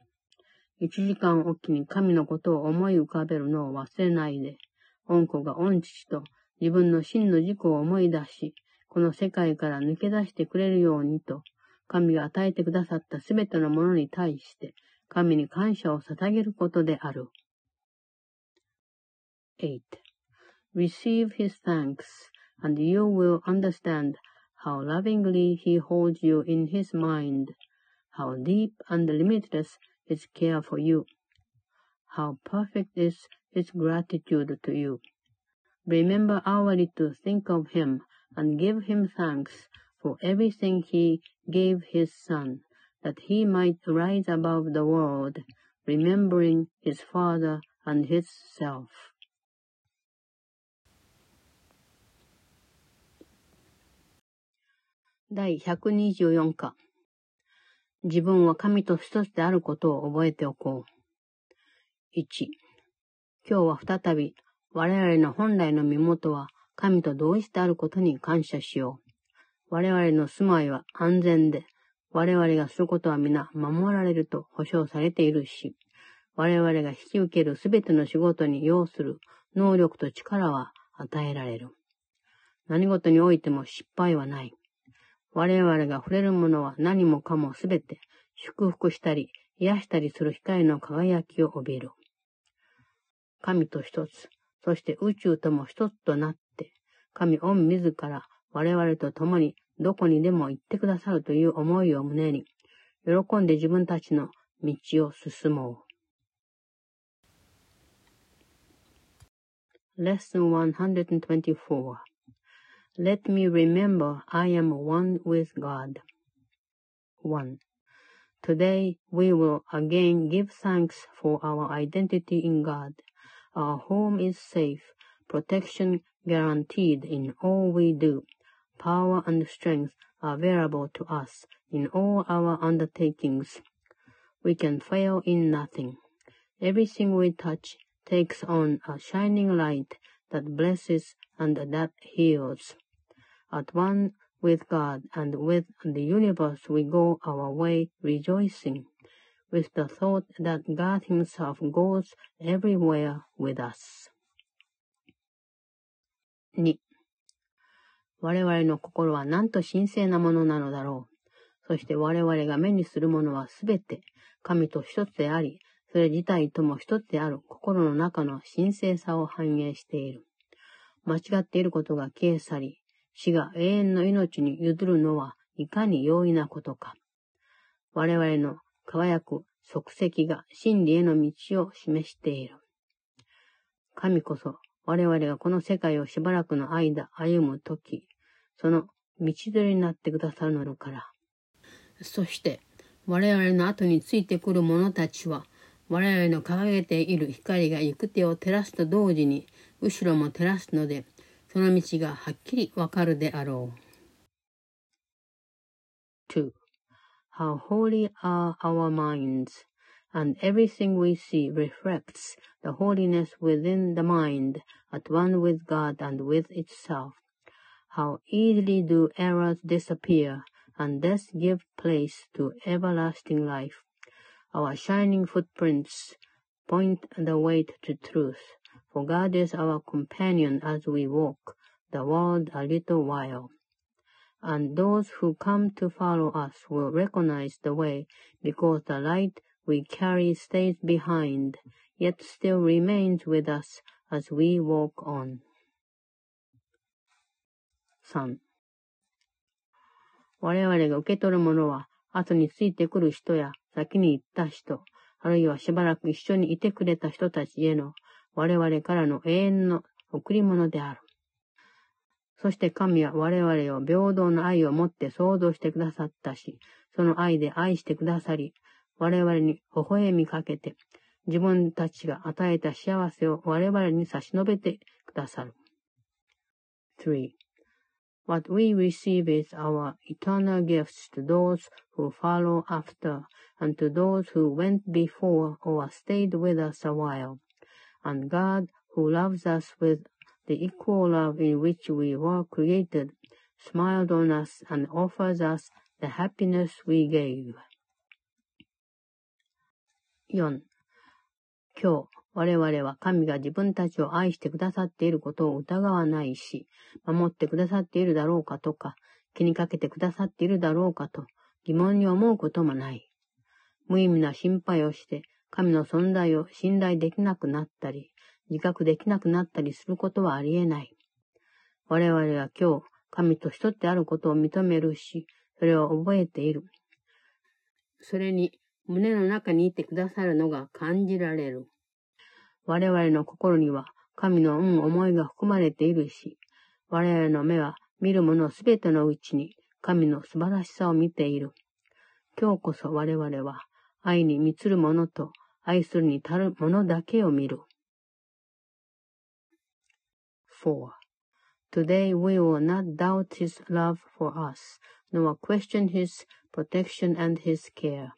う。一時間おきに神のことを思い浮かべるのを忘れないで、恩子が恩父と自分の真の自己を思い出し、この世界から抜け出してくれるようにと、神が与えてくださったすべてのものに対して、神に感謝を捧げることである。8. Receive his thanks, and you will understand how lovingly he holds you in his mind, how deep and limitless his care for you, how perfect is his gratitude to you. Remember hourly to think of him and give him thanks for everything he gave his son, that he might rise above the world, remembering his father and his self. 第124課自分は神と一つであることを覚えておこう。1. 今日は再び我々の本来の身元は 神と同一であることに感謝しよう。我々の住まいは安全で、我々がすることは皆守られると保証されているし、我々が引き受けるすべての仕事に要する能力と力は与えられる。何事においても失敗はない。我々が触れるものは何もかもすべて祝福したり癒したりする光の輝きを帯びる。神と一つ、そして宇宙とも一つとなっ、神御自ら我々と共にどこにでも行ってくださるという思いを胸に、喜んで自分たちの道を進もう。Lesson 124 Let me remember I am one with God. 1. Today we will again give thanks for our identity in God. Our home is safe, protection guaranteed in all we do. power and strength are available to us in all our undertakings. We can fail in nothing. Everything we touch takes on a shining light that blesses and that heals. At one with God and with the universe we go our way rejoicing, with the thought that God Himself goes everywhere with us. 2. 我々の心はなんと神聖なものなのだろう。そして我々が目にするものはすべて神と一つであり、それ自体とも一つである心の中の神聖さを反映している。間違っていることが消え去り、死が永遠の命に譲るのはいかに容易なことか。我々の輝く足跡が真理への道を示している。神こそ我々がこの世界をしばらくの間歩むとき、その道連れになってくださるのから。そして、我々の後についてくる者たちは、我々の掲げている光が行く手を照らすと同時に、後ろも照らすので、その道がはっきりわかるであろう。2. How holy are our minds, and everything we see reflects the holiness within the mind, at one with God and with itself. How easily do errors disappear, and thus give place to everlasting life. Our shining footprints point the way to truth, for God is our companion as we walk the world a little while. And those who come to follow us will recognize the way, because the light we carry stays behind, yet still remains with us as we walk on. 3. 我々が受け取るものは、後についてくる人や先に行った人、あるいはしばらく一緒にいてくれた人たちへの我々からの永遠の贈り物である。そして神は我々を平等な愛を持って創造してくださったし、その愛で愛してくださり、我々に微笑みかけて、自分たちが与えた幸せを我々に差し伸べてくださる。3. What we receive is our eternal gifts to those who follow after, and to those who went before or stayed with us a while. And God, who loves us with the equal love in which we were created, smiled on us and offers us the happiness we gave. 4. 今日、我々は神が自分たちを愛してくださっていることを疑わないし、守ってくださっているだろうかとか、気にかけてくださっているだろうかと疑問に思うこともない。無意味な心配をして、神の存在を信頼できなくなったり、自覚できなくなったりすることはありえない。我々は今日、神と一つであることを認めるし、それを覚えている。それに、胸の中にいてくださるのが感じられる。我々の心には神の運思いが含まれているし、我々の目は見るものすべてのうちに神の素晴らしさを見ている。今日こそ我々は愛に満つるものと愛するに足るものだけを見る。4. Today we will not doubt his love for us, nor question his protection and his care.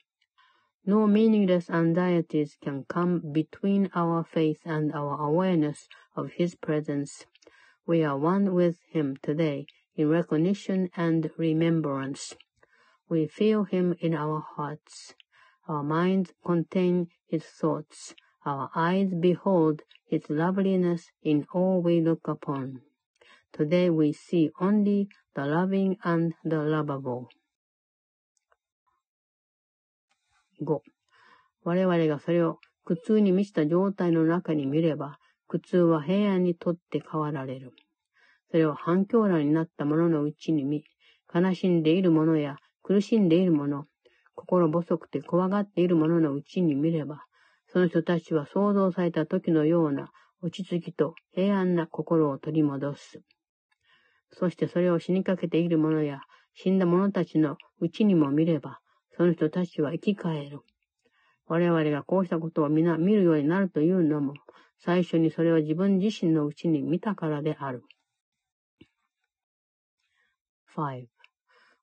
No meaningless anxieties can come between our faith and our awareness of his presence. We are one with him today in recognition and remembrance. We feel him in our hearts. Our minds contain his thoughts. Our eyes behold his loveliness in all we look upon. Today we see only the loving and the lovable. 5. 我々がそれを苦痛に満ちた状態の中に見れば、苦痛は平安にとって変わられる。それを反響欄になった者のうちに見、悲しんでいる者や苦しんでいる者、心細くて怖がっている者のうちに見れば、その人たちは想像された時のような落ち着きと平安な心を取り戻す。そしてそれを死にかけている者や死んだ者たちのうちにも見れば、その人たちは生き返る。我々がこうしたことを皆見るようになるというのも、最初にそれを自分自身のうちに見たからである。5.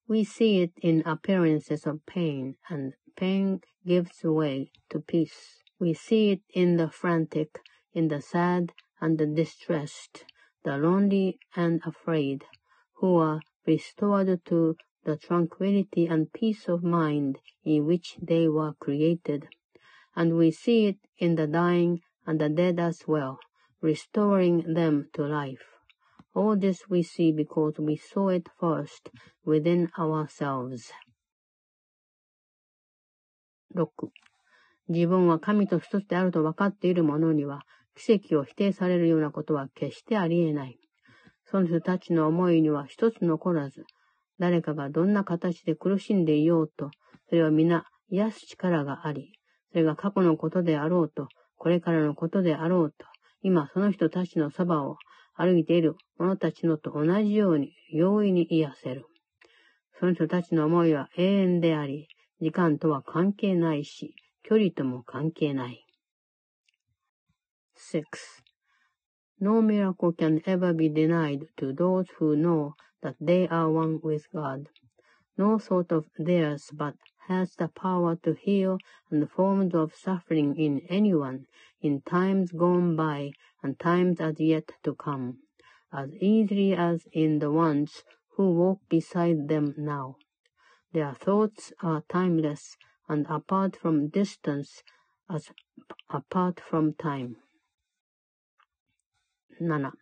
We see it in appearances of pain, and pain gives way to peace. We see it in the frantic, in the sad and the distressed, the lonely and afraid, who are restored to the tranquility and peace of mind in which they were created. And we see it in the dying and the dead as well, restoring them to life. All this we see because we saw it first within ourselves. 6. 自分は神と一つであると分かっている者には、奇跡を否定されるようなことは決してあり得ない。その人たちの思いには一つ残らず、 誰かがどんな形で苦しんでいようと、それは皆癒す力があり、それが過去のことであろうと、これからのことであろうと、今その人たちのそばを歩いている者たちのと同じように容易に癒せる。その人たちの思いは永遠であり、時間とは関係ないし、距離とも関係ない。6. No miracle can ever be denied to those who know that they are one with God. No thought of theirs but has the power to heal and the forms of suffering in anyone in times gone by and times as yet to come, as easily as in the ones who walk beside them now. Their thoughts are timeless and apart from distance as apart from time. 7.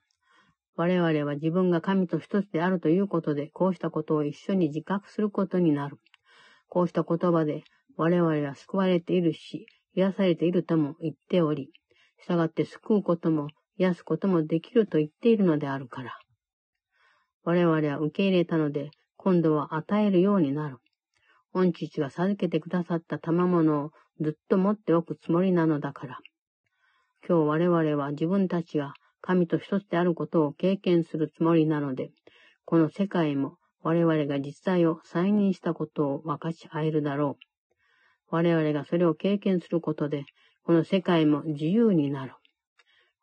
我々は自分が神と一つであるということで、こうしたことを一緒に自覚することになる。こうした言葉で我々は救われているし、癒されているとも言っており、従って救うことも癒すこともできると言っているのであるから。我々は受け入れたので、今度は与えるようになる。御父が授けてくださった賜物をずっと持っておくつもりなのだから。今日我々は自分たちが神と一つであることを経験するつもりなので、この世界も我々が実際を再認したことを分かち合えるだろう。我々がそれを経験することで、この世界も自由になる。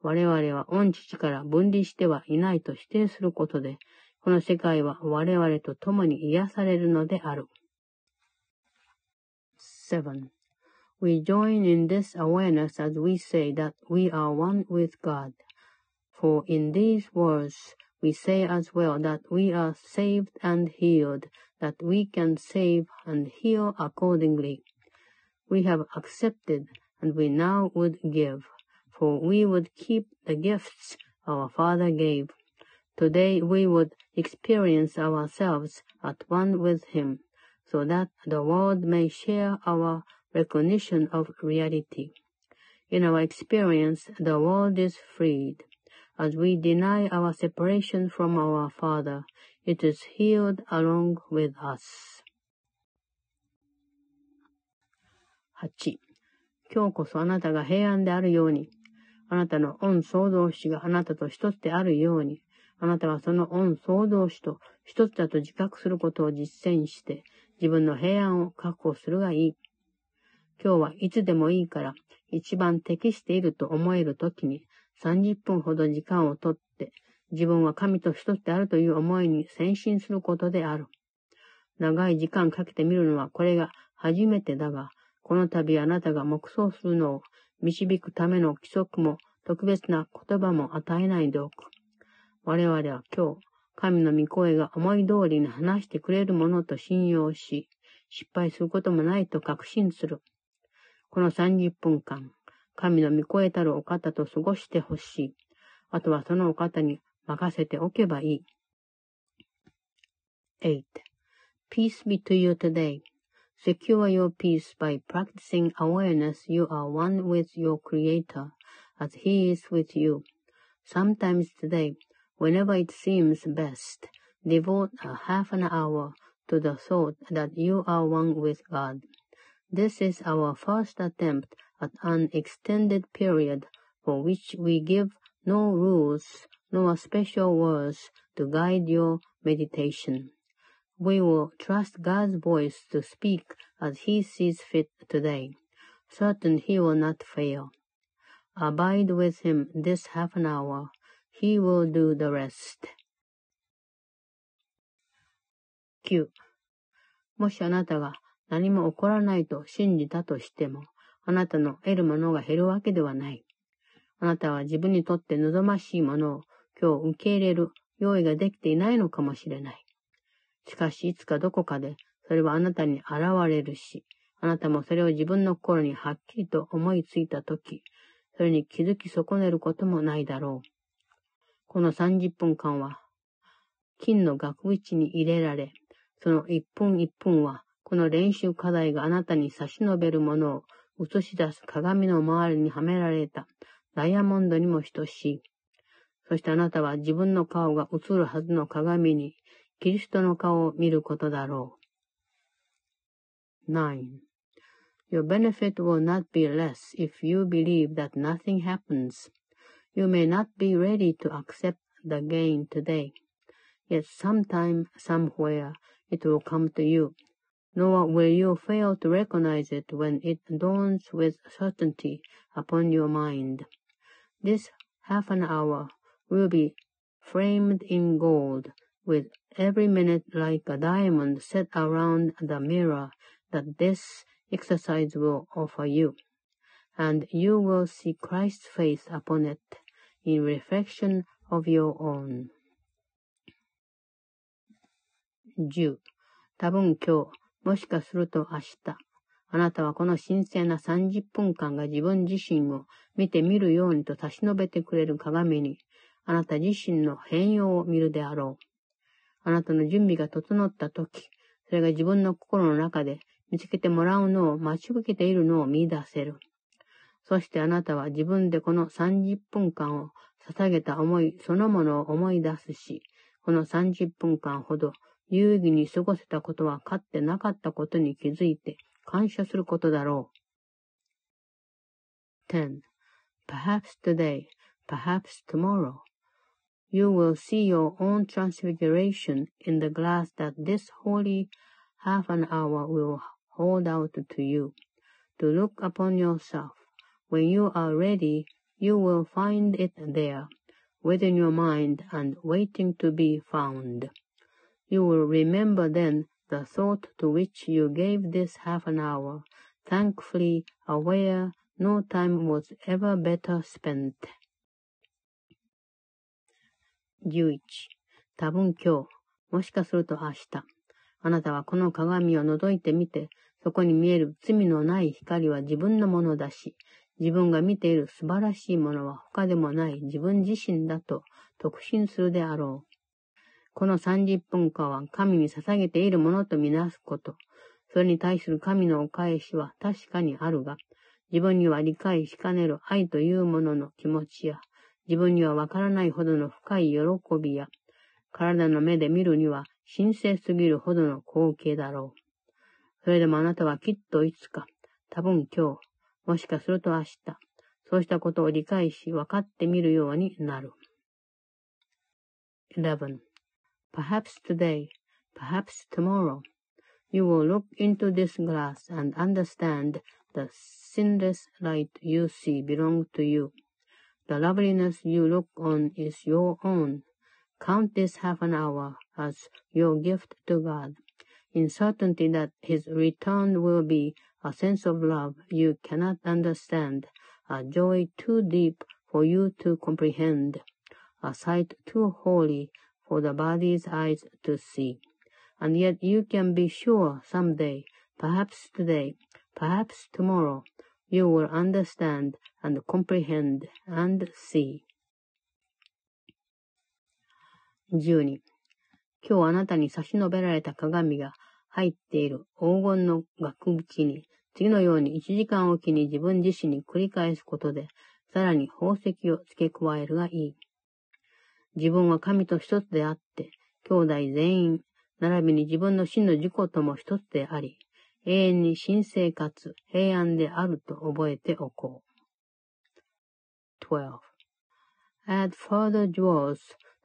我々は御父から分離してはいないと否定することで、この世界は我々と共に癒されるのである。7. We join in this awareness as we say that we are one with God. For in these words, we say as well that we are saved and healed, that we can save and heal accordingly. We have accepted and we now would give, for we would keep the gifts our Father gave. Today we would experience ourselves at one with Him, so that the world may share our recognition of reality. In our experience, the world is freed. As we deny our separation from our Father, it is healed along with us. 8. 今日こそあなたが平安であるように、あなたの恩創造主があなたと一つであるように、あなたはその恩創造主と一つだと自覚することを実践して、自分の平安を確保するがいい。今日はいつでもいいから、一番適していると思えるときに、30分ほど時間をとって、自分は神と一つであるという思いに先進することである。長い時間かけてみるのはこれが初めてだが、この度あなたが黙想するのを導くための規則も特別な言葉も与えないでおく。我々は今日、神の御声が思い通りに話してくれるものと信用し、失敗することもないと確信する。この30分間、神の御声たるお方と過ごしてほしい。あとはそのお方に任せておけばいい。8. Peace be to you today. Secure your peace by practicing awareness you are one with your Creator, as He is with you. Sometimes today, whenever it seems best, devote a half an hour to the thought that you are one with God. This is our first attempt at an extended period for which we give no rules nor special words to guide your meditation. We will trust God's voice to speak as He sees fit today, certain He will not fail. Abide with Him this half an hour. He will do the rest. 9. もしあなたが何も起こらないと信じたとしても、 あなたの得るものが減るわけではない。あなたは自分にとって望ましいものを今日受け入れる用意ができていないのかもしれない。しかし、いつかどこかで、それはあなたに現れるし、あなたもそれを自分の心にはっきりと思いついたとき、それに気づき損ねることもないだろう。この30分間は、金の額縁に入れられ、その1分1分は、この練習課題があなたに差し伸べるものを映し出す鏡の周りにはめられたダイヤモンドにも等しい。そしてあなたは自分の顔が映るはずの鏡にキリストの顔を見ることだろう。9. Your benefit will not be less if you believe that nothing happens. You may not be ready to accept the gain today. Yet sometime, somewhere, it will come to you. Nor will you fail to recognize it when it dawns with certainty upon your mind. This half an hour will be framed in gold with every minute like a diamond set around the mirror that this exercise will offer you, and you will see Christ's face upon it in reflection of your own. 10. 多分今日、 もしかすると明日、あなたはこの神聖な30分間が自分自身を見てみるようにと差し伸べてくれる鏡に、あなた自身の変容を見るであろう。あなたの準備が整ったとき、それが自分の心の中で見つけてもらうのを待ち受けているのを見出せる。そしてあなたは自分でこの30分間を捧げた思いそのものを思い出すし、この30分間ほど有意義に過ごせたことはかってなかったことに気づいて感謝することだろう。10. Perhaps today, perhaps tomorrow. you will see your own transfiguration in the glass that this holy half an hour will hold out to you. To look upon yourself. When you are ready, you will find it there, within your mind and waiting to be found. You will remember then the thought to which you gave this half an hour, thankfully aware no time was ever better spent. 11多分今日、もしかすると明日、あなたはこの鏡を覗いてみて、そこに見える罪のない光は自分のものだし、自分が見ている素晴らしいものは他でもない自分自身だと特進するであろう。この30分間は神に捧げているものとみなすこと。それに対する神のお返しは確かにあるが、自分には理解しかねる愛というものの気持ちや、自分にはわからないほどの深い喜びや、体の目で見るには神聖すぎるほどの光景だろう。それでもあなたはきっといつか、多分今日、もしかすると明日、そうしたことを理解し分かってみるようになる。11. Perhaps today, perhaps tomorrow, you will look into this glass and understand the sinless light you see belong to you. The loveliness you look on is your own. Count this half an hour as your gift to God, in certainty that His return will be a sense of love you cannot understand, a joy too deep for you to comprehend, a sight too holy for the body's eyes to see. And yet you can be sure some day, perhaps today, perhaps tomorrow, you will understand and comprehend and see. 12. 今日あなたに差し伸べられた鏡が入っている黄金の額縁に次のように1時間おきに自分自身に繰り返すことで、さらに宝石を付け加えるがいい。自分は神と一つであって、兄弟全員、並びに自分の真の自己とも一つであり、永遠に神聖かつ平安であると覚えておこう。12. Add further jewels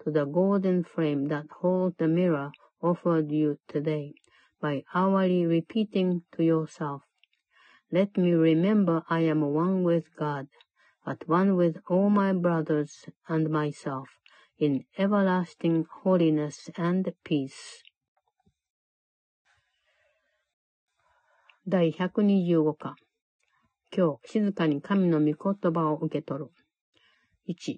to the golden frame that holds the mirror offered you today by hourly repeating to yourself, Let me remember I am one with God, at one with all my brothers and myself, In everlasting holiness and peace. 第125課今日、静かに神の御言葉を受け取る。1、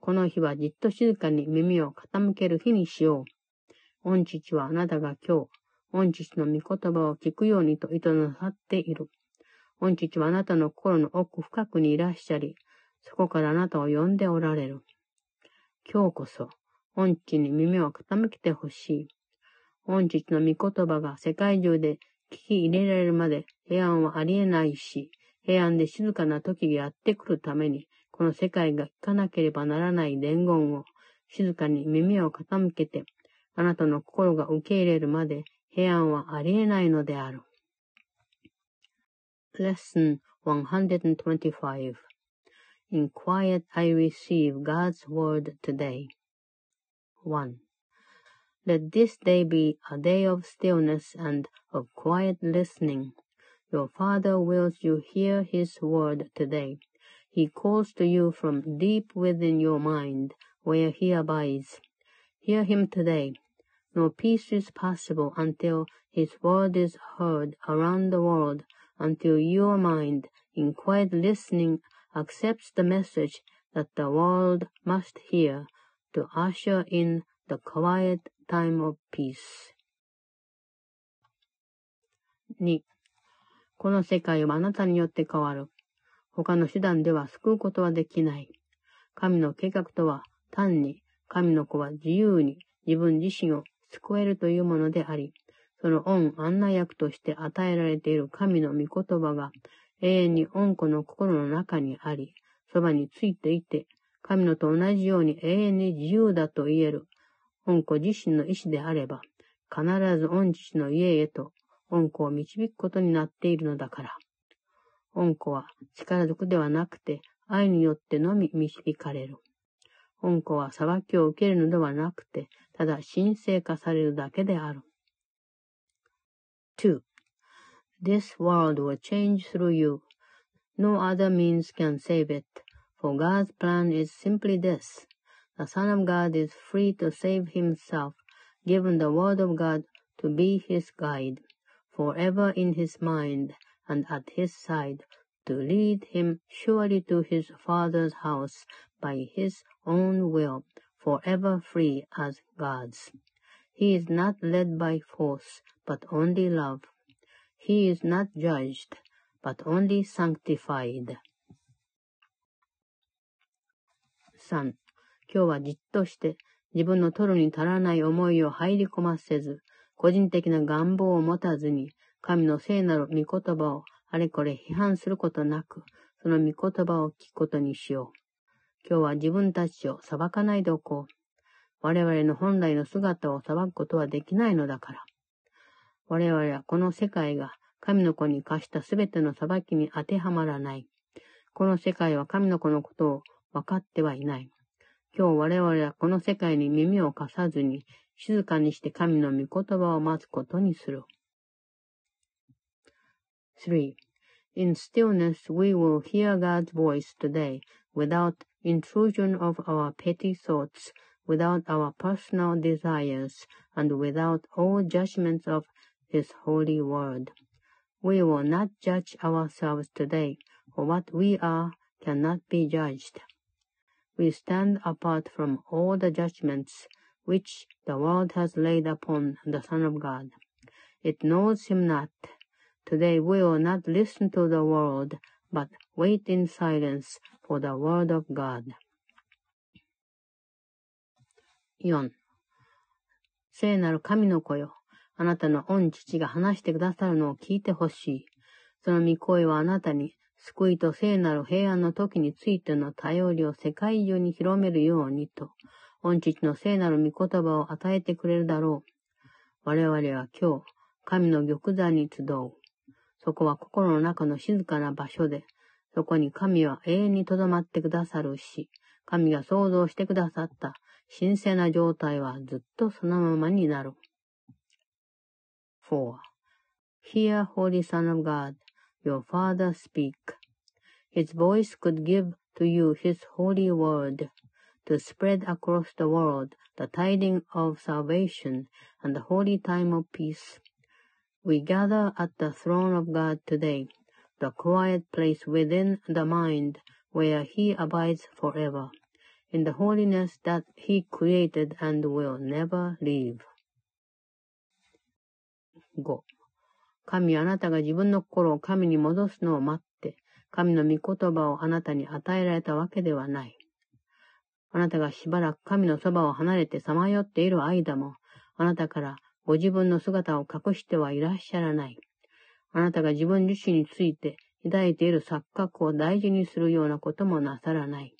この日はじっと静かに耳を傾ける日にしよう。御父はあなたが今日、御父の御言葉を聞くようにと意図なさっている。御父はあなたの心の奥深くにいらっしゃり、そこからあなたを呼んでおられる。今日こそ、御父に耳を傾けてほしい。御父の御言葉が世界中で聞き入れられるまで平安はありえないし、平安で静かな時がやってくるために、この世界が聞かなければならない伝言を静かに耳を傾けて、あなたの心が受け入れるまで平安はありえないのである。Lesson 125 In quiet I receive God's word today. 1. Let this day be a day of stillness and of quiet listening. Your Father wills you hear His word today. He calls to you from deep within your mind, where He abides. Hear Him today. No peace is possible until His word is heard around the world until your mind, in quiet listening, accepts the message that the world must hear to usher in the quiet time of peace. 2. この世界はあなたによって変わる。他の手段では救うことはできない。神の計画とは単に神の子は自由に自分自身を救えるというものであり、その恩案内役として与えられている神の御言葉が永遠に恩子の心の中にあり、そばについていて、神のと同じように永遠に自由だと言える、恩子自身の意志であれば、必ず恩父の家へと恩子を導くことになっているのだから。恩子は力ずくではなくて、愛によってのみ導かれる。恩子は裁きを受けるのではなくて、ただ神聖化されるだけである。2. This world will change through you. No other means can save it, for God's plan is simply this. The Son of God is free to save himself, given the Word of God to be his guide, forever in his mind and at his side, to lead him surely to his Father's house by his own will, forever free as God's. He is not led by force, but only love. He is not judged, but only sanctified. 3. 今日はじっとして自分の取るに足らない思いを入り込ませず、個人的な願望を持たずに、神の聖なる御言葉をあれこれ批判することなく、その御言葉を聞くことにしよう。今日は自分たちを裁かないでおこう。我々の本来の姿を裁くことはできないのだから。我々はこの世界が神の子に課したすべての裁きに当てはまらない。この世界は神の子のことを分かってはいない。今日我々はこの世界に耳を貸さずに、静かにして神の御言葉を待つことにする。3. In stillness we will hear God's voice today without intrusion of our petty thoughts, without our personal desires, and without all judgments of His holy word. We will not judge ourselves today, for what we are cannot be judged. We stand apart from all the judgments which the world has laid upon the Son of God. It knows him not, Today we will not listen to the world, but wait in silence for the word of God. 4. 聖なる神の子よ。 あなたの御父が話してくださるのを聞いてほしい。その御声はあなたに救いと聖なる平安の時についての頼りを世界中に広めるようにと、御父の聖なる御言葉を与えてくれるだろう。我々は今日、神の玉座に集う。そこは心の中の静かな場所で、そこに神は永遠に留まってくださるし、神が創造してくださった神聖な状態はずっとそのままになる。4. Hear, Holy Son of God, your Father speak. His voice could give to you his holy word, to spread across the world the tidings of salvation and the holy time of peace. We gather at the throne of God today, the quiet place within the mind where He abides forever, in the holiness that He created and will never leave. 5. 神あなたが自分の心を神に戻すのを待って、神の御言葉をあなたに与えられたわけではない。あなたがしばらく神のそばを離れてさまよっている間も、あなたからご自分の姿を隠してはいらっしゃらない。あなたが自分自身について抱いている錯覚を大事にするようなこともなさらない。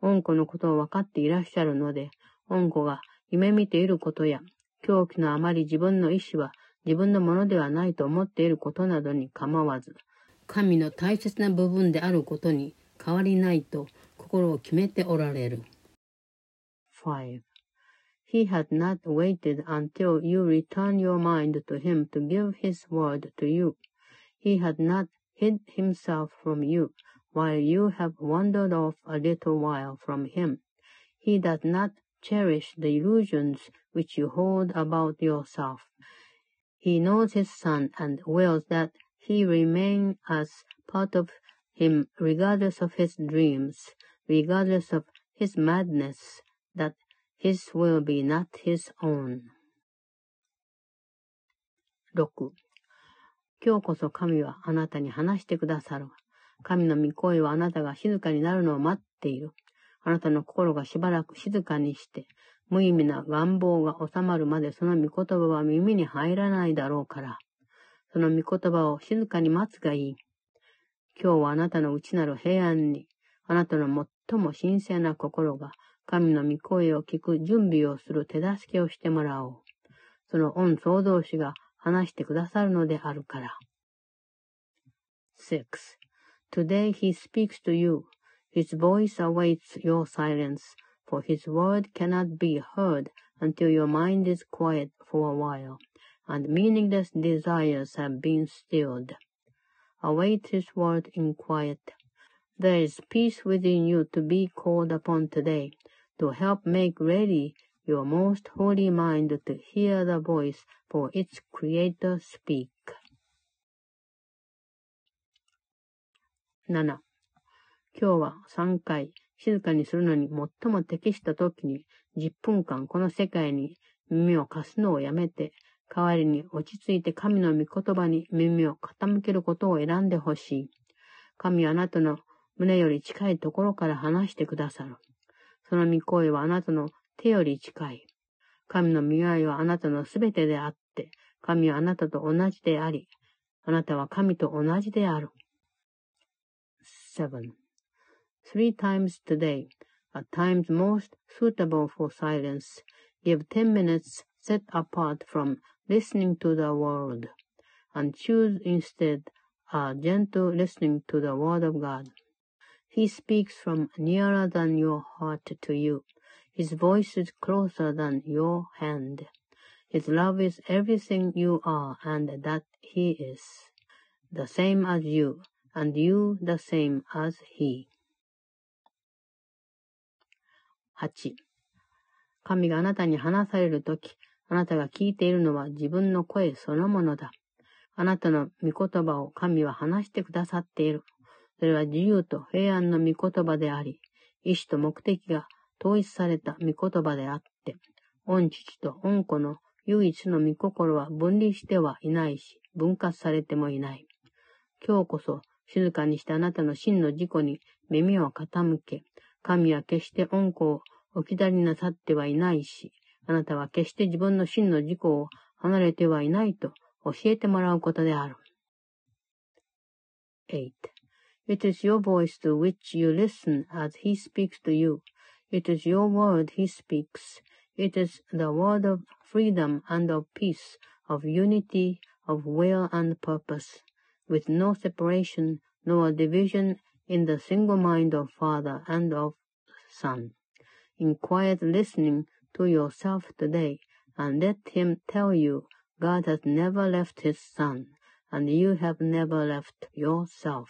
恩子のことを分かっていらっしゃるので、恩子が夢見ていることや、狂気のあまり自分の意志は自分のものではないと思っていることなどに構わず、神の大切な部分であることに変わりないと心を決めておられる。5. He had not waited until you return your mind to him to give his word to you. He had not hid himself from you while you have wandered off a little while from him. He does not cherish the illusions which you hold about yourself. He knows his son and wills that he remain as part of him regardless of his dreams, regardless of his madness, that His will be not his own. 6. 今日こそ神はあなたに話してくださる。神の御声はあなたが静かになるのを待っている。あなたの心がしばらく静かにして、無意味な願望が収まるまでその御言葉は耳に入らないだろうから。その御言葉を静かに待つがいい。今日はあなたの内なる平安に、あなたの最も神聖な心が神の御声を聞く準備をする手助けをしてもらおう。その恩創造主が話してくださるのであるから。6. Today he speaks to you. His voice awaits your silence, for his word cannot be heard until your mind is quiet for a while, and meaningless desires have been stilled. Await his word in quiet. There is peace within you to be called upon today, to help make ready your most holy mind to hear the voice for its creator speak. 7. 今日は3回 静かにするのに最も適した時に10分間この世界に耳を貸すのをやめて代わりに落ち着いて神の御言葉に耳を傾けることを選んでほしい。神はあなたの胸より近いところから話してくださる。その御声はあなたの手より近い。神の御愛はあなたのすべてであって、神はあなたと同じであり、あなたは神と同じである。7. Three times today, at times most suitable for silence, give ten minutes set apart from listening to the world, and choose instead a gentle listening to the word of God. He speaks from nearer than your heart to you. His voice is closer than your hand. His love is everything you are and that he is. The same as you, and you the same as he. 8. 神があなたに話されるとき、あなたが聞いているのは自分の声そのものだ。あなたの御言葉を神は話してくださっている。それは自由と平安の御言葉であり、意志と目的が統一された御言葉であって、御父と御子の唯一の御心は分離してはいないし、分割されてもいない。今日こそ静かにしてあなたの真の事故に耳を傾け、神は決して恩子を置き去りなさってはいないし、あなたは決して自分の真の自己を離れてはいないと教えてもらうことである。8. It is your voice to which you listen as he speaks to you. It is your word he speaks. It is the word of freedom and of peace, of unity, of will and purpose, with no separation nor division in the single mind of Father and of Son. In quiet listening to yourself today and let him tell you God has never left his son and you have never left yourself.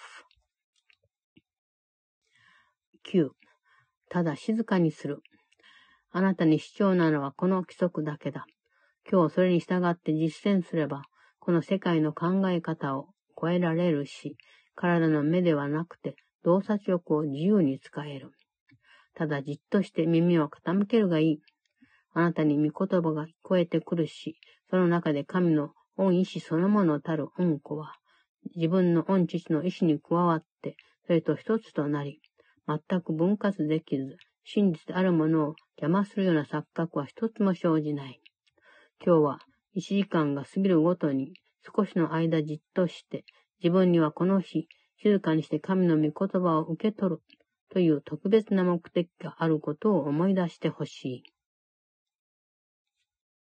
9. ただ静かにする。あなたに主張なのはこの規則だけだ。今日それに従って実践すれば、この世界の考え方を超えられるし、体の目ではなくて動作力を自由に使える。ただじっとして耳を傾けるがいい。あなたに御言葉が聞こえてくるし、その中で神の恩意志そのものたる恩子は、自分の恩父の意志に加わって、それと一つとなり、全く分割できず、真実であるものを邪魔するような錯覚は一つも生じない。今日は一時間が過ぎるごとに少しの間じっとして、自分にはこの日、静かにして神の御言葉を受け取るという特別な目的があることを思い出してほしい。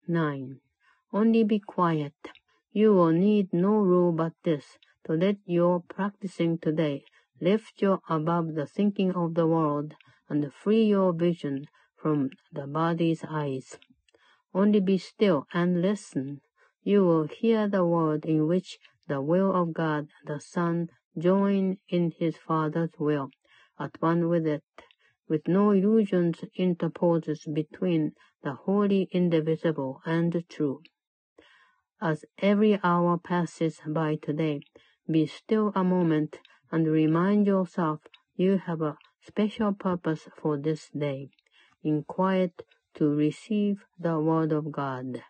9. Only be quiet. You will need no rule but this, to let your practicing today lift you above the thinking of the world and free your vision from the body's eyes. Only be still and listen. You will hear the word in which the will of God the Son join in his Father's will at one with it, with no illusions interposes between the wholly indivisible and the true. As every hour passes by today, be still a moment and remind yourself you have a special purpose for this day, in quiet to receive the word of God.